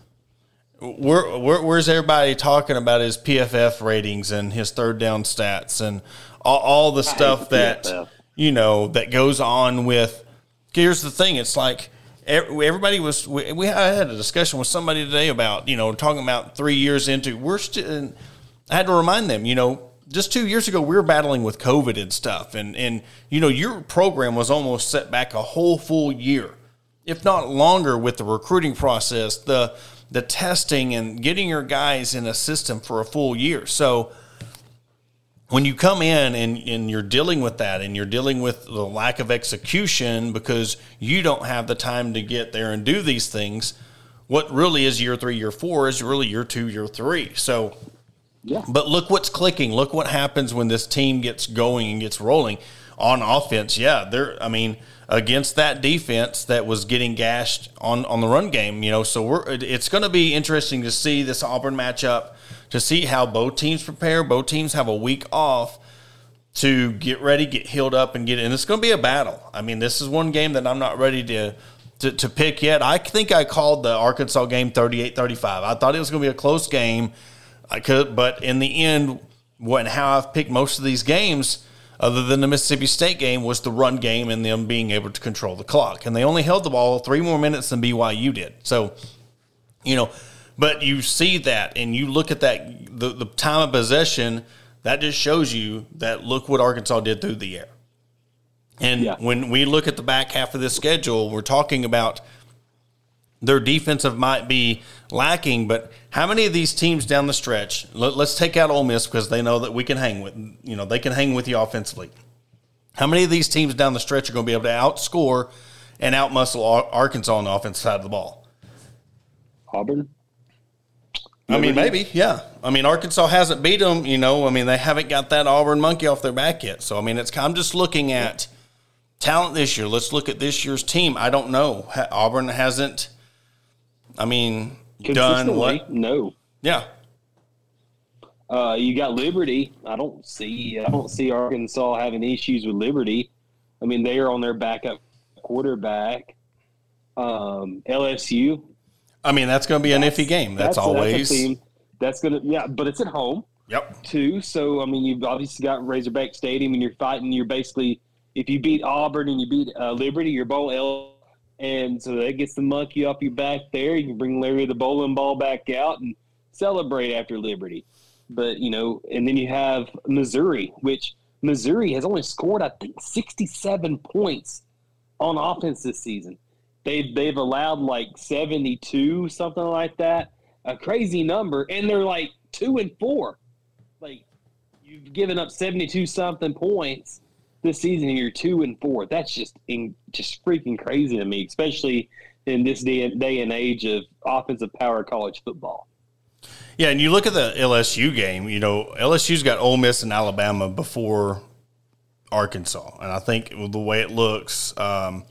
Where, where, where's everybody talking about his PFF ratings and his third down stats and all, all the stuff that PFF. you know that goes on with? Here's the thing: it's like everybody was we, we had a discussion with somebody today about you know talking about three years into we're still i had to remind them you know just two years ago we were battling with covid and stuff and and you know your program was almost set back a whole full year if not longer with the recruiting process the the testing and getting your guys in a system for a full year so when you come in and, and you're dealing with that and you're dealing with the lack of execution because you don't have the time to get there and do these things, what really is year three, year four is really year two, year three. So, But look what's clicking. Look what happens when this team gets going and gets rolling on offense. Yeah, they're. I mean, against that defense that was getting gashed on on the run game. You know, so we're. It's going to be interesting to see this Auburn matchup to see how both teams prepare. Both teams have a week off to get ready, get healed up, and get in. It's going to be a battle. I mean, this is one game that I'm not ready to, to, to pick yet. I think I called the Arkansas game 38 35. I thought it was going to be a close game. I could, but in the end, what how I've picked most of these games, other than the Mississippi State game, was the run game and them being able to control the clock. And they only held the ball three more minutes than BYU did. So, you know, but you see that and you look at that the, the time of possession, that just shows you that look what Arkansas did through the air. And yeah. when we look at the back half of this schedule, we're talking about their defensive might be lacking, but how many of these teams down the stretch? Let, us take out Ole Miss because they know that we can hang with you know they can hang with you offensively. How many of these teams down the stretch are going to be able to outscore and outmuscle Arkansas on the offensive side of the ball? Auburn. I mean, maybe, yeah. I mean, Arkansas hasn't beat them. You know, I mean, they haven't got that Auburn monkey off their back yet. So, I mean, it's. I'm just looking at talent this year. Let's look at this year's team. I don't know. Auburn hasn't. I mean, done what? No. Yeah. Uh, you got Liberty. I don't see. I don't see Arkansas having issues with Liberty. I mean, they are on their backup quarterback. Um, LSU. I mean, that's going to be an iffy game. That's, that's always. That's, that's going to, yeah, but it's at home. Yep. Too. So, I mean, you've obviously got Razorback Stadium and you're fighting. You're basically, if you beat Auburn and you beat uh, Liberty, you're bowl L. And so that gets the monkey off your back there. You can bring Larry the bowling ball back out and celebrate after Liberty. But, you know, and then you have Missouri, which Missouri has only scored, I think, 67 points on offense this season. They've they've allowed like seventy two something like that, a crazy number, and they're like two and four. Like you've given up seventy two something points this season, you're two and four. That's just in, just freaking crazy to me, especially in this day, day and age of offensive power college football. Yeah, and you look at the LSU game. You know, LSU's got Ole Miss and Alabama before Arkansas, and I think the way it looks, um,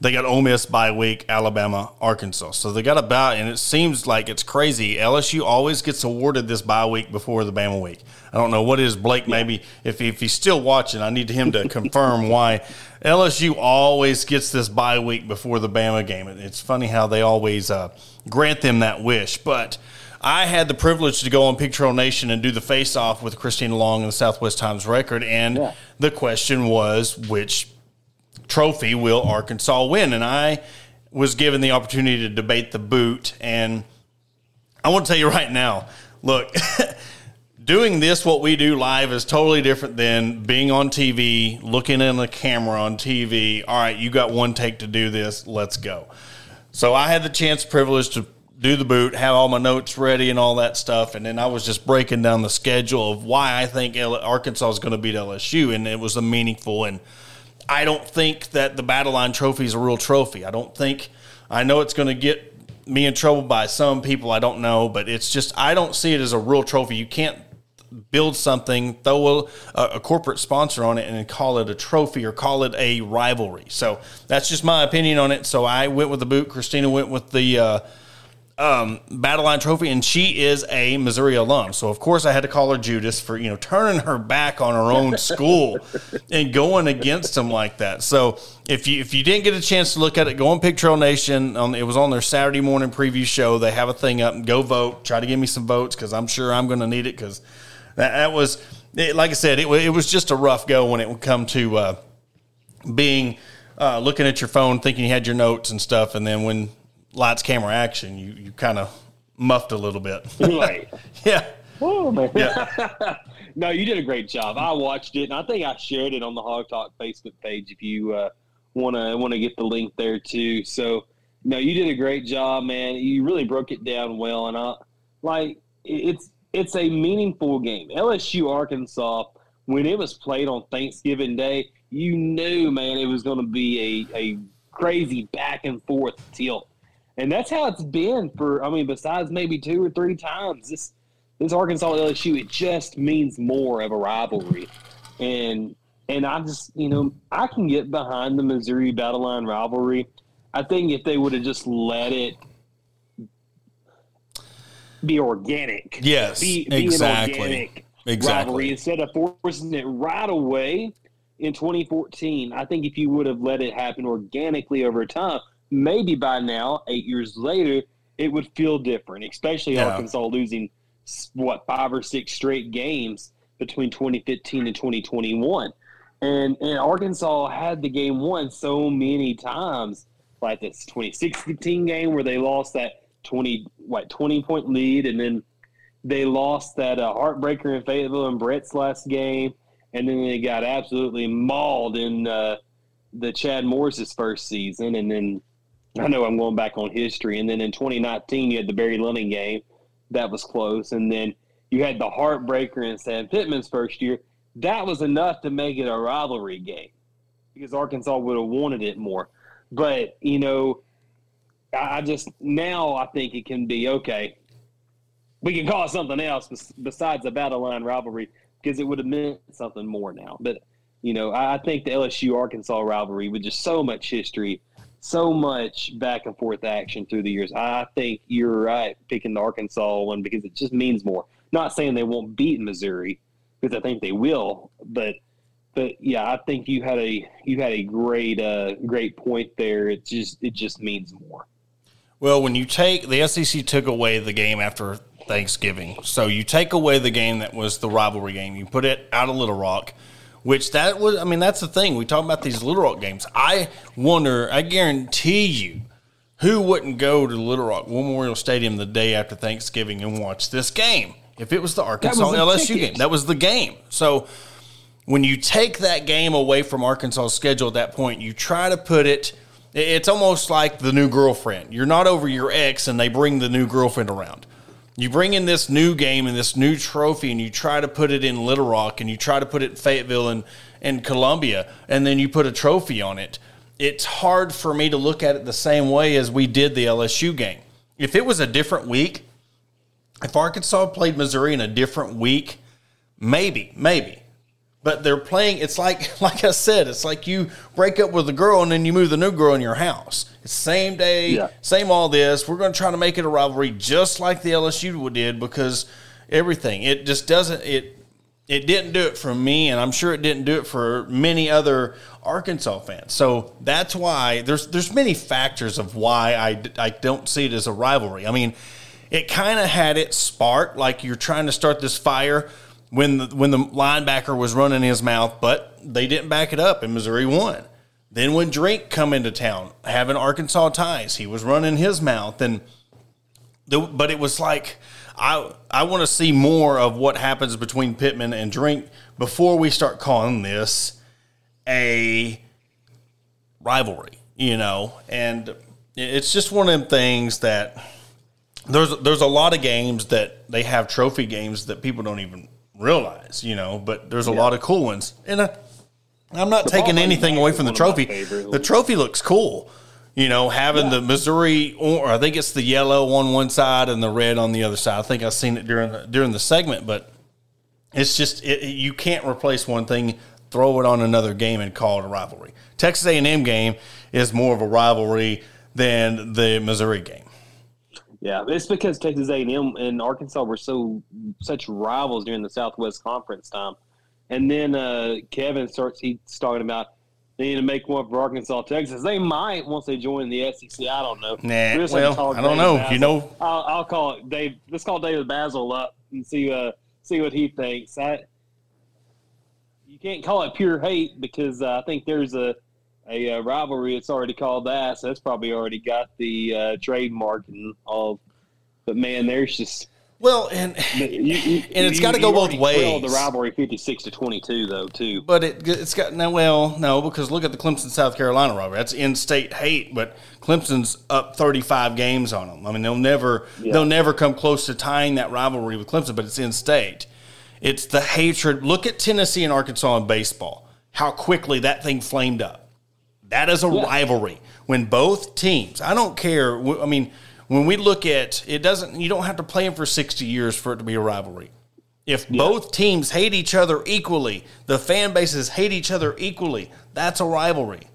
they got Ole Miss by week, Alabama, Arkansas. So they got a bye, and it seems like it's crazy. LSU always gets awarded this bye week before the Bama week. I don't know what is Blake. Maybe if if he's still watching, I need him to confirm why LSU always gets this bye week before the Bama game. It's funny how they always uh, grant them that wish, but. I had the privilege to go on Pig Trail Nation and do the face off with Christina Long and the Southwest Times Record, and yeah. the question was which trophy will Arkansas win? And I was given the opportunity to debate the boot. And I want to tell you right now look, doing this, what we do live, is totally different than being on TV, looking in the camera on TV. All right, you got one take to do this. Let's go. So I had the chance, privilege to do the boot, have all my notes ready and all that stuff, and then I was just breaking down the schedule of why I think Arkansas is going to beat LSU, and it was a meaningful. And I don't think that the Battle Line Trophy is a real trophy. I don't think. I know it's going to get me in trouble by some people. I don't know, but it's just I don't see it as a real trophy. You can't build something, throw a, a, corporate sponsor on it, and call it a trophy or call it a rivalry. So that's just my opinion on it. So I went with the boot. Christina went with the. Uh, um, Battle Line Trophy, and she is a Missouri alum. So of course I had to call her Judas for you know turning her back on her own school and going against them like that. So if you if you didn't get a chance to look at it, go on Pig Trail Nation. On, it was on their Saturday morning preview show. They have a thing up and go vote. Try to give me some votes because I'm sure I'm going to need it because that, that, was it, like I said, it, it was just a rough go when it would come to uh, being. Uh, looking at your phone, thinking you had your notes and stuff, and then when lights, camera, action, you you kind of muffed a little bit. right. yeah. Oh man. Yeah. no, you did a great job. I watched it, and I think I shared it on the Hawg Talk Facebook page. If you want to want to get the link there too. So, no, you did a great job, man. You really broke it down well, and I like it's it's a meaningful game. LSU Arkansas when it was played on Thanksgiving Day, you knew, man, it was going to be a, a crazy back and forth tilt and that's how it's been for. I mean, besides maybe two or three times, this this Arkansas LSU it just means more of a rivalry, and and I just you know I can get behind the Missouri Battle Line rivalry. I think if they would have just let it be organic, yes, be, be exactly, exactly, rivalry instead of forcing it right away in 2014. I think if you would have let it happen organically over time maybe by now, eight years later, it would feel different, especially yeah. Arkansas losing what five or six straight games between 2015 and 2021. And and Arkansas had the game won so many times, like this 2016 game where they lost that 20 what 20 point lead, and then they lost that uh, heartbreaker in Fayetteville in Bret's last game, and then they got absolutely mauled in uh, the Chad Morris's first season, and then I know I'm going back on history. And then in 2019, you had the Barry Lunney game. That was close. And then you had the heartbreaker in Sam Pittman's first year. That was enough to make it a rivalry game because Arkansas would have wanted it more. But, you know, I just now I think it can be okay. We can call it something else besides a battle line rivalry because it would have meant something more now. But, you know, I think the LSU Arkansas rivalry with just so much history so much back and forth action through the years. I think you're right picking the Arkansas one because it just means more. Not saying they won't beat Missouri because I think they will, but but yeah, I think you had a you had a great uh, great point there. It just it just means more. Well, when you take the SEC took away the game after Thanksgiving, so you take away the game that was the rivalry game, you put it out of Little Rock which that was, I mean, that's the thing. We talk about these Little Rock games. I wonder, I guarantee you, who wouldn't go to Little Rock Memorial Stadium the day after Thanksgiving and watch this game? If it was the Arkansas was LSU ticket. game, that was the game. So when you take that game away from Arkansas' schedule at that point, you try to put it. It's almost like the new girlfriend. You're not over your ex, and they bring the new girlfriend around you bring in this new game and this new trophy and you try to put it in Little Rock and you try to put it in Fayetteville and, and Columbia and then you put a trophy on it. It's hard for me to look at it the same way as we did the LSU game. If it was a different week, if Arkansas played Missouri in a different week, maybe, maybe. But they're playing. It's like, like I said, it's like you break up with a girl and then you move the new girl in your house. It's same day, yeah. same all this. We're going to try to make it a rivalry, just like the LSU did, because everything. It just doesn't. It it didn't do it for me, and I'm sure it didn't do it for many other Arkansas fans. So that's why there's there's many factors of why I I don't see it as a rivalry. I mean, it kind of had its spark, like you're trying to start this fire when the, when the linebacker was running his mouth, but they didn't back it up, and Missouri won. Then when Drink come into town, having Arkansas ties, he was running his mouth, and the, but it was like I I want to see more of what happens between Pittman and Drink before we start calling this a rivalry, you know. And it's just one of them things that there's there's a lot of games that they have trophy games that people don't even realize, you know. But there's a yeah. lot of cool ones, and I, I'm not taking anything away from the trophy. The trophy looks cool. You know, having yeah. the Missouri, or I think it's the yellow on one side and the red on the other side. I think I've seen it during the, during the segment, but it's just it, you can't replace one thing, throw it on another game, and call it a rivalry. Texas A&M game is more of a rivalry than the Missouri game. Yeah, it's because Texas A&M and Arkansas were so such rivals during the Southwest Conference time, and then uh, Kevin starts he's talking about they need to make one for Arkansas, Texas. They might once they join the SEC. I don't know. Nah, well, I don't know. Basil. You know, I'll, I'll, call it Dave. Let's call David Basil up and see uh, see what he thinks. I, you can't call it pure hate because uh, I think there's a a uh, rivalry. It's already called that, so that's probably already got the uh, trademark and all. But man, there's just well, and you, you, and it's got to go both ways. The rivalry fifty six to twenty two, though, too. But it it's got now. Well, no, because look at the Clemson South Carolina rivalry. That's in state hate, but Clemson's up thirty five games on them. I mean, they'll never yeah. they'll never come close to tying that rivalry with Clemson, but it's in state. It's the hatred. Look at Tennessee and Arkansas in baseball. How quickly that thing flamed up. That is a yeah. rivalry when both teams. I don't care. I mean when we look at it doesn't you don't have to play them for 60 years for it to be a rivalry if yeah. both teams hate each other equally the fan bases hate each other equally that's a rivalry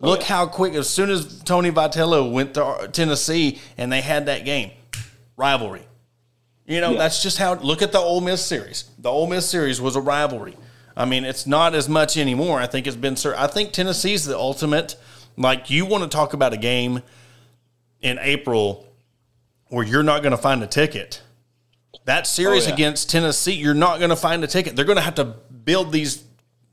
oh, look yeah. how quick as soon as tony vitello went to tennessee and they had that game rivalry you know that's just how look at the Ole Miss series the Ole Miss series was a rivalry i mean it's not as much anymore i think it's been i think tennessee's the ultimate like you want to talk about a game in April where you're not going to find a ticket. That series oh, yeah. against Tennessee, you're not going to find a ticket. They're going to have to build these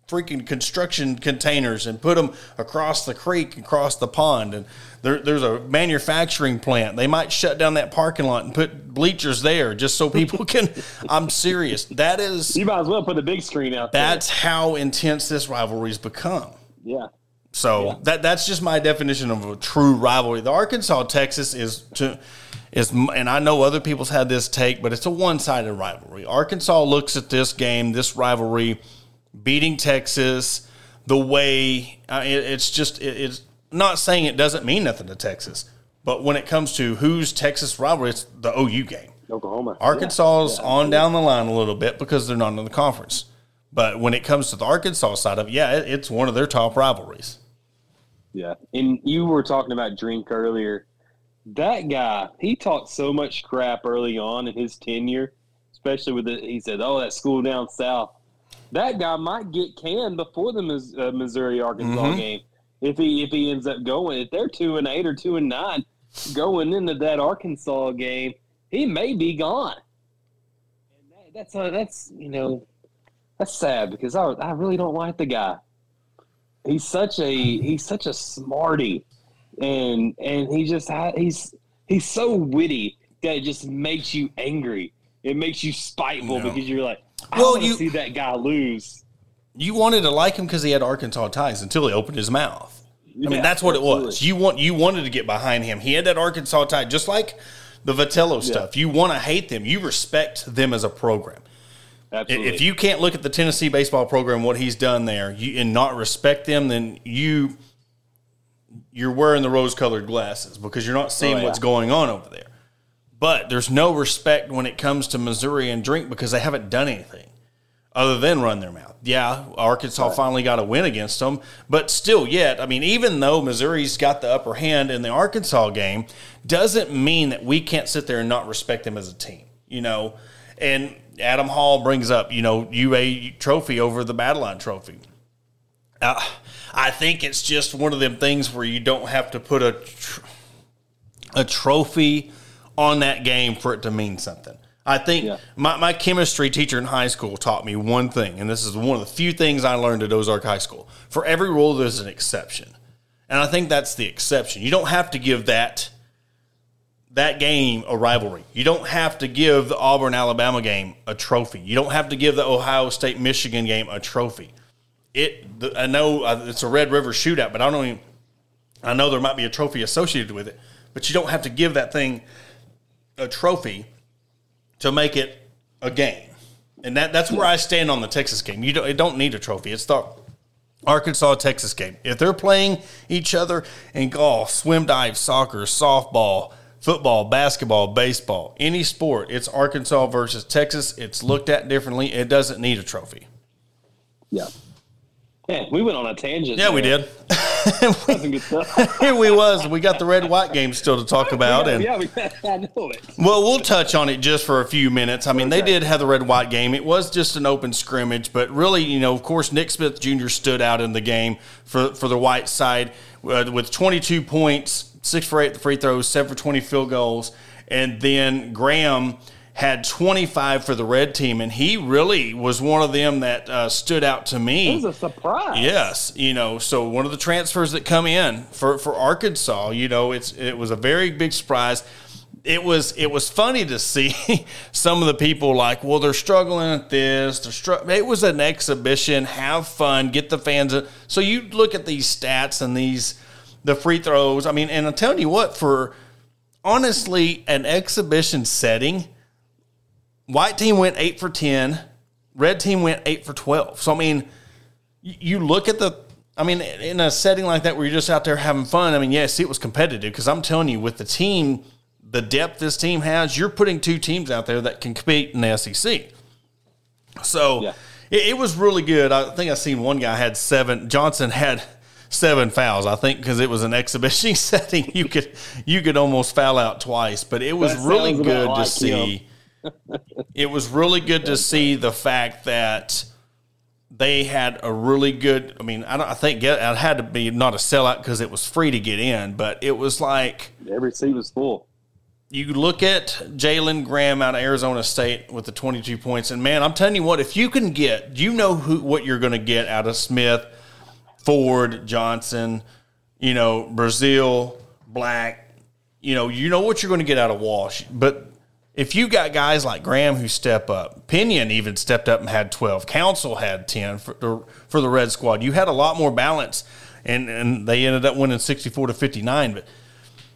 freaking construction containers and put them across the creek, across the pond. And there, there's a manufacturing plant. They might shut down that parking lot and put bleachers there just so people can. I'm serious. That is. You might as well put a big screen out. There. That's there. how intense this rivalry's become. Yeah. So yeah. that that's just my definition of a true rivalry. The Arkansas Texas is to is and I know other people's had this take, but it's a one sided rivalry. Arkansas looks at this game, this rivalry, beating Texas the way uh, it, it's just it, it's not saying it doesn't mean nothing to Texas, but when it comes to who's Texas rivalry, it's the OU game. Oklahoma. Arkansas's yeah. Yeah, on down the line a little bit because they're not in the conference. But when it comes to the Arkansas side of it, yeah, it, it's one of their top rivalries. Yeah. And you were talking about Drink earlier. That guy, he talked so much crap early on in his tenure, especially with the, he said, oh, that school down south. That guy might get canned before the uh, Missouri Arkansas mm-hmm. game if he if he ends up going. If they're two and eight or two and nine going into that Arkansas game, he may be gone. And that, that's uh, that's you know that's sad because I I really don't like the guy he's such a he's such a smarty, and and he just he's he's so witty that it just makes you angry. It makes you spiteful no. because you're like, well, you see that guy lose. You wanted to like him because he had Arkansas ties until he opened his mouth. I mean, that's what absolutely. it was. You want you wanted to get behind him. He had that Arkansas tie, just like the Vitello stuff. Yeah. You want to hate them. You respect them as a program. Absolutely. If you can't look at the Tennessee baseball program, what he's done there, you, and not respect them, then you you're wearing the rose-colored glasses because you're not seeing oh, yeah. what's going on over there. But there's no respect when it comes to Missouri and drink because they haven't done anything other than run their mouth. Yeah, Arkansas right. finally got a win against them, but still, yet, I mean, even though Missouri's got the upper hand in the Arkansas game, doesn't mean that we can't sit there and not respect them as a team. You know, and Adam Hall brings up, you know, UA trophy over the Battleline trophy. Uh, I think it's just one of them things where you don't have to put a tr- a trophy on that game for it to mean something. I think yeah. my, my chemistry teacher in high school taught me one thing, and this is one of the few things I learned at Ozark High School. For every rule, there's an exception. And I think that's the exception. You don't have to give that that game a rivalry. You don't have to give the Auburn Alabama game a trophy. You don't have to give the Ohio State Michigan game a trophy. It the, I know uh, it's a Red River shootout, but I don't even I know there might be a trophy associated with it, but you don't have to give that thing a trophy to make it a game. And that, that's where I stand on the Texas game. You don't, don't need a trophy. It's the Arkansas Texas game. If they're playing each other in golf, swim dive, soccer, softball, football, basketball, baseball, any sport, it's Arkansas versus Texas. It's looked at differently. It doesn't need a trophy. Yeah. Yeah, we went on a tangent. Yeah, there. we did. Here we was. We got the red white game still to talk about, yeah, and yeah, we, I know it. Well, we'll touch on it just for a few minutes. I mean, okay. they did have the red white game. It was just an open scrimmage, but really, you know, of course, Nick Smith Jr. stood out in the game for for the white side uh, with 22 points, six for eight the free throws, seven for 20 field goals, and then Graham had 25 for the red team, and he really was one of them that uh, stood out to me. It was a surprise. Yes, you know, so one of the transfers that come in for, for Arkansas, you know, it's it was a very big surprise. It was it was funny to see some of the people like, well, they're struggling at this. They're str-. It was an exhibition. Have fun. Get the fans. So you look at these stats and these the free throws. I mean, and I'm telling you what, for honestly, an exhibition setting White team went eight for 10. Red team went eight for 12. So, I mean, you look at the, I mean, in a setting like that where you're just out there having fun, I mean, yes, it was competitive because I'm telling you, with the team, the depth this team has, you're putting two teams out there that can compete in the SEC. So, yeah. it, it was really good. I think I seen one guy had seven, Johnson had seven fouls. I think because it was an exhibition setting, you could you could almost foul out twice. But it was really good to see it was really good to see the fact that they had a really good. I mean, I, don't, I think it had to be not a sellout because it was free to get in, but it was like every seat was full. You look at Jalen Graham out of Arizona State with the 22 points, and man, I'm telling you what, if you can get, you know who what you're going to get out of Smith, Ford, Johnson, you know, Brazile, Black, you know, you know what you're going to get out of Walsh, but if you got guys like Graham who step up, Pinion even stepped up and had 12, Council had 10 for the, for the Red Squad. You had a lot more balance, and, and they ended up winning 64 to 59. But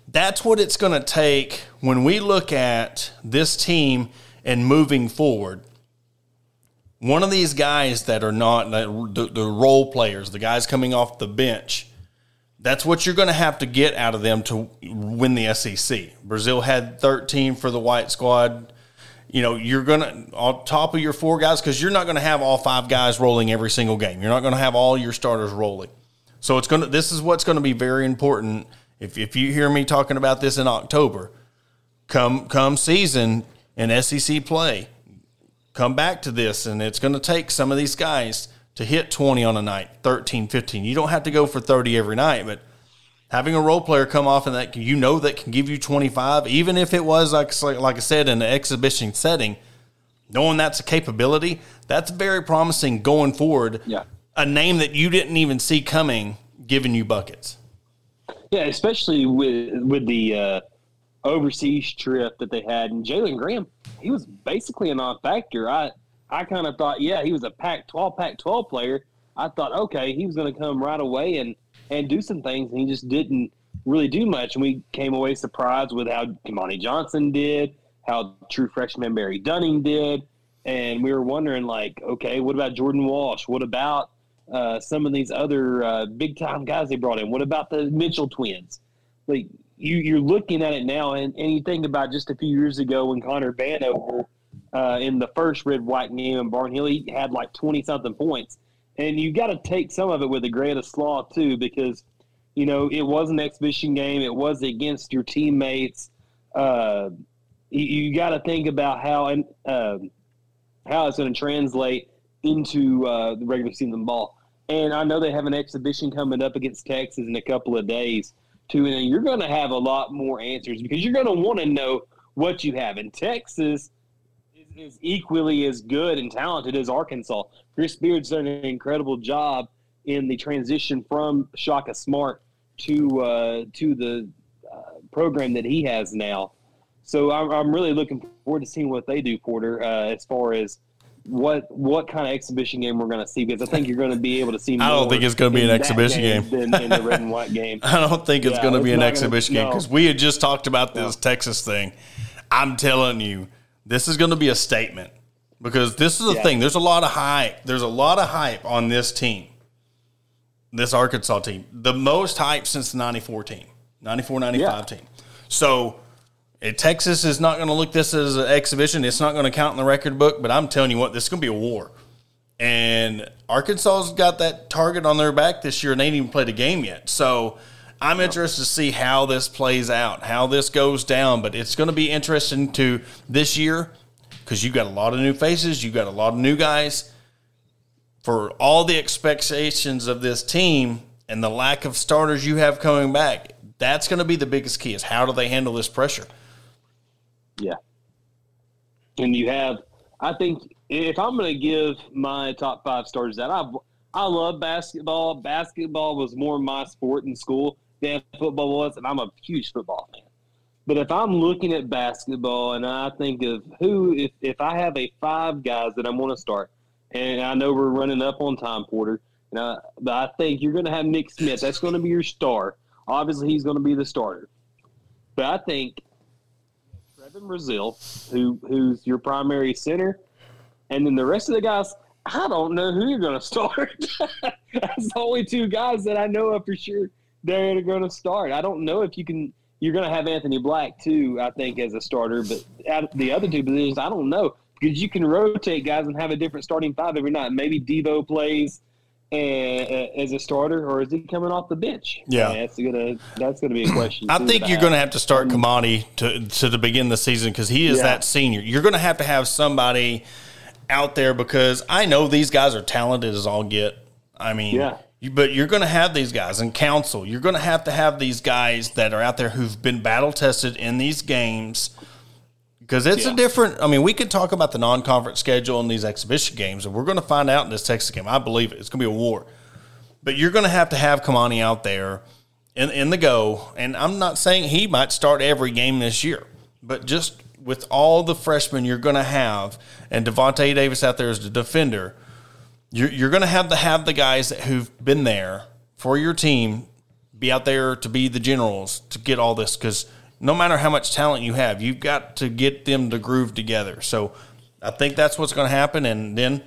that's what it's going to take when we look at this team and moving forward. One of these guys that are not the, the role players, the guys coming off the bench, that's what you're going to have to get out of them to win the SEC. Brazile had 13 for the white squad. You know, you're going to, on top of your four guys, because you're not going to have all five guys rolling every single game. You're not going to have all your starters rolling. So it's going to, this is what's going to be very important. If, if you hear me talking about this in October, come, come season in SEC play, come back to this. And it's going to take some of these guys to hit 20 on a night, 13, 15. You don't have to go for 30 every night, but having a role player come off and that you know that can give you 25, even if it was like like I said in an exhibition setting, knowing that's a capability, that's very promising going forward. Yeah. A name that you didn't even see coming giving you buckets. Yeah, especially with with the uh, overseas trip that they had, and Jalen Graham, he was basically a non-factor. I I kind of thought, yeah, he was a Pac-12, Pac-12 player. I thought, okay, he was going to come right away and and do some things, and he just didn't really do much. And we came away surprised with how Kamani Johnson did, how true freshman Barry Dunning did, and we were wondering, like, okay, what about Jordan Walsh? What about uh, some of these other uh, big time guys they brought in? What about the Mitchell twins? Like, you, you're looking at it now, and, and you think about just a few years ago when Connor Vanover uh, in the first red white game in Barnhill. He had like 20 something points. And you got to take some of it with a grain of salt, too, because, you know, it was an exhibition game. It was against your teammates. Uh, you, you got to think about how and uh, how it's going to translate into uh, the regular season ball. And I know they have an exhibition coming up against Texas in a couple of days, too. And you're going to have a lot more answers because you're going to want to know what you have. In Texas, is equally as good and talented as Arkansas. Chris Beard's done an incredible job in the transition from Shaka Smart to uh, to the uh, program that he has now. So I'm, I'm really looking forward to seeing what they do, Porter, uh, as far as what what kind of exhibition game we're going to see because I think you're going to be able to see. I don't think it's going to be an exhibition game, game. than in the red and white game. I don't think it's Yeah, going to be an exhibition gonna- game no. because we had just talked about this Texas thing. I'm telling you, this is going to be a statement because this is the Yeah. thing. There's a lot of hype. There's a lot of hype on this team, this Arkansas team. The most hype since the 94 team, 94 95 Yeah. team. So Texas is not going to look this as an exhibition. It's not going to count in the record book, but I'm telling you what, this is going to be a war. And Arkansas's got that target on their back this year, and they ain't even played a game yet. So I'm interested to see how this plays out, how this goes down. But it's going to be interesting to this year because you've got a lot of new faces, you've got a lot of new guys. For all the expectations of this team and the lack of starters you have coming back, that's going to be the biggest key: is how do they handle this pressure? Yeah. And you have, I think, if I'm going to give my top five starters that I've I love basketball. Basketball was more my sport in school than football was, and I'm a huge football fan. But if I'm looking at basketball and I think of who, if, if I have a five guys that I want to start, and I know we're running up on time, Porter, and I, but I think you're going to have Nick Smith. That's going to be your star. Obviously, he's going to be the starter. But I think Trevin Brazile, who who's your primary center, and then the rest of the guys, I don't know who you're going to start. That's the only two guys that I know of for sure they're going to start. I don't know if you can. You're going to have Anthony Black too, I think, as a starter, but out of the other two positions, I don't know because you can rotate guys and have a different starting five every night. Maybe Devo plays. uh, as a starter, or is he coming off the bench? Yeah. Uh, that's gonna that's gonna be a question. I think you're I to have. have to start Kamani to to the begin the season because he is Yeah. that senior. You're going to have to have somebody out there because I know these guys are talented as all get. I mean, Yeah. You, but you're going to have these guys in council. You're going to have to have these guys that are out there who've been battle tested in these games because it's a different. I mean, we could talk about the non-conference schedule and these exhibition games, and we're going to find out in this Texas game. I believe it. It's going to be a war. But you're going to have to have Kamani out there in, in the go. And I'm not saying he might start every game this year, but just with all the freshmen you're going to have, and Davonte Davis out there as the defender, you're, you're going to have to have the guys that who've been there for your team be out there to be the generals to get all this because no matter how much talent you have, you've got to get them to groove together. So I think that's what's going to happen. And then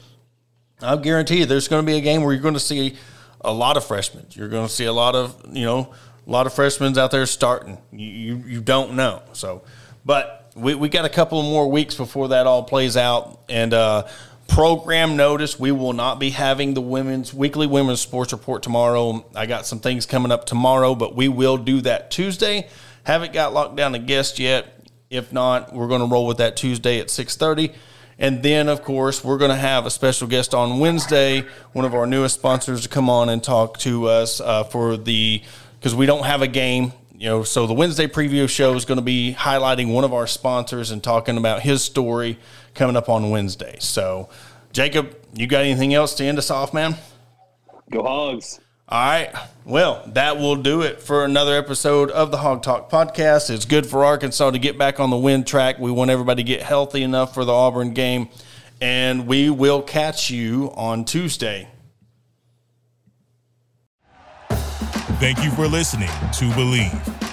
I'll guarantee you there's going to be a game where you're going to see a lot of freshmen. You're going to see a lot of, you know, a lot of freshmen out there starting. You, you, you don't know. So, but we, we got a couple more weeks before that all plays out. And, uh, program notice. We will not be having the women's weekly women's sports report tomorrow. I got some things coming up tomorrow but we will do that tuesday. Haven't got locked down a guest yet. If not we're going to roll with that tuesday at 6.30 and then, of course, we're going to have a special guest on Wednesday, one of our newest sponsors, to come on and talk to us uh, for the because we don't have a game. You know, so the Wednesday preview show is going to be highlighting one of our sponsors and talking about his story coming up on Wednesday. So, Jacob, you got anything else to end us off, man? Go Hogs. All right. Well, that will do it for another episode of the Hog Talk podcast. It's good for Arkansas to get back on the win track. We want everybody to get healthy enough for the Auburn game, and we will catch you on Tuesday. Thank you for listening to Bleav.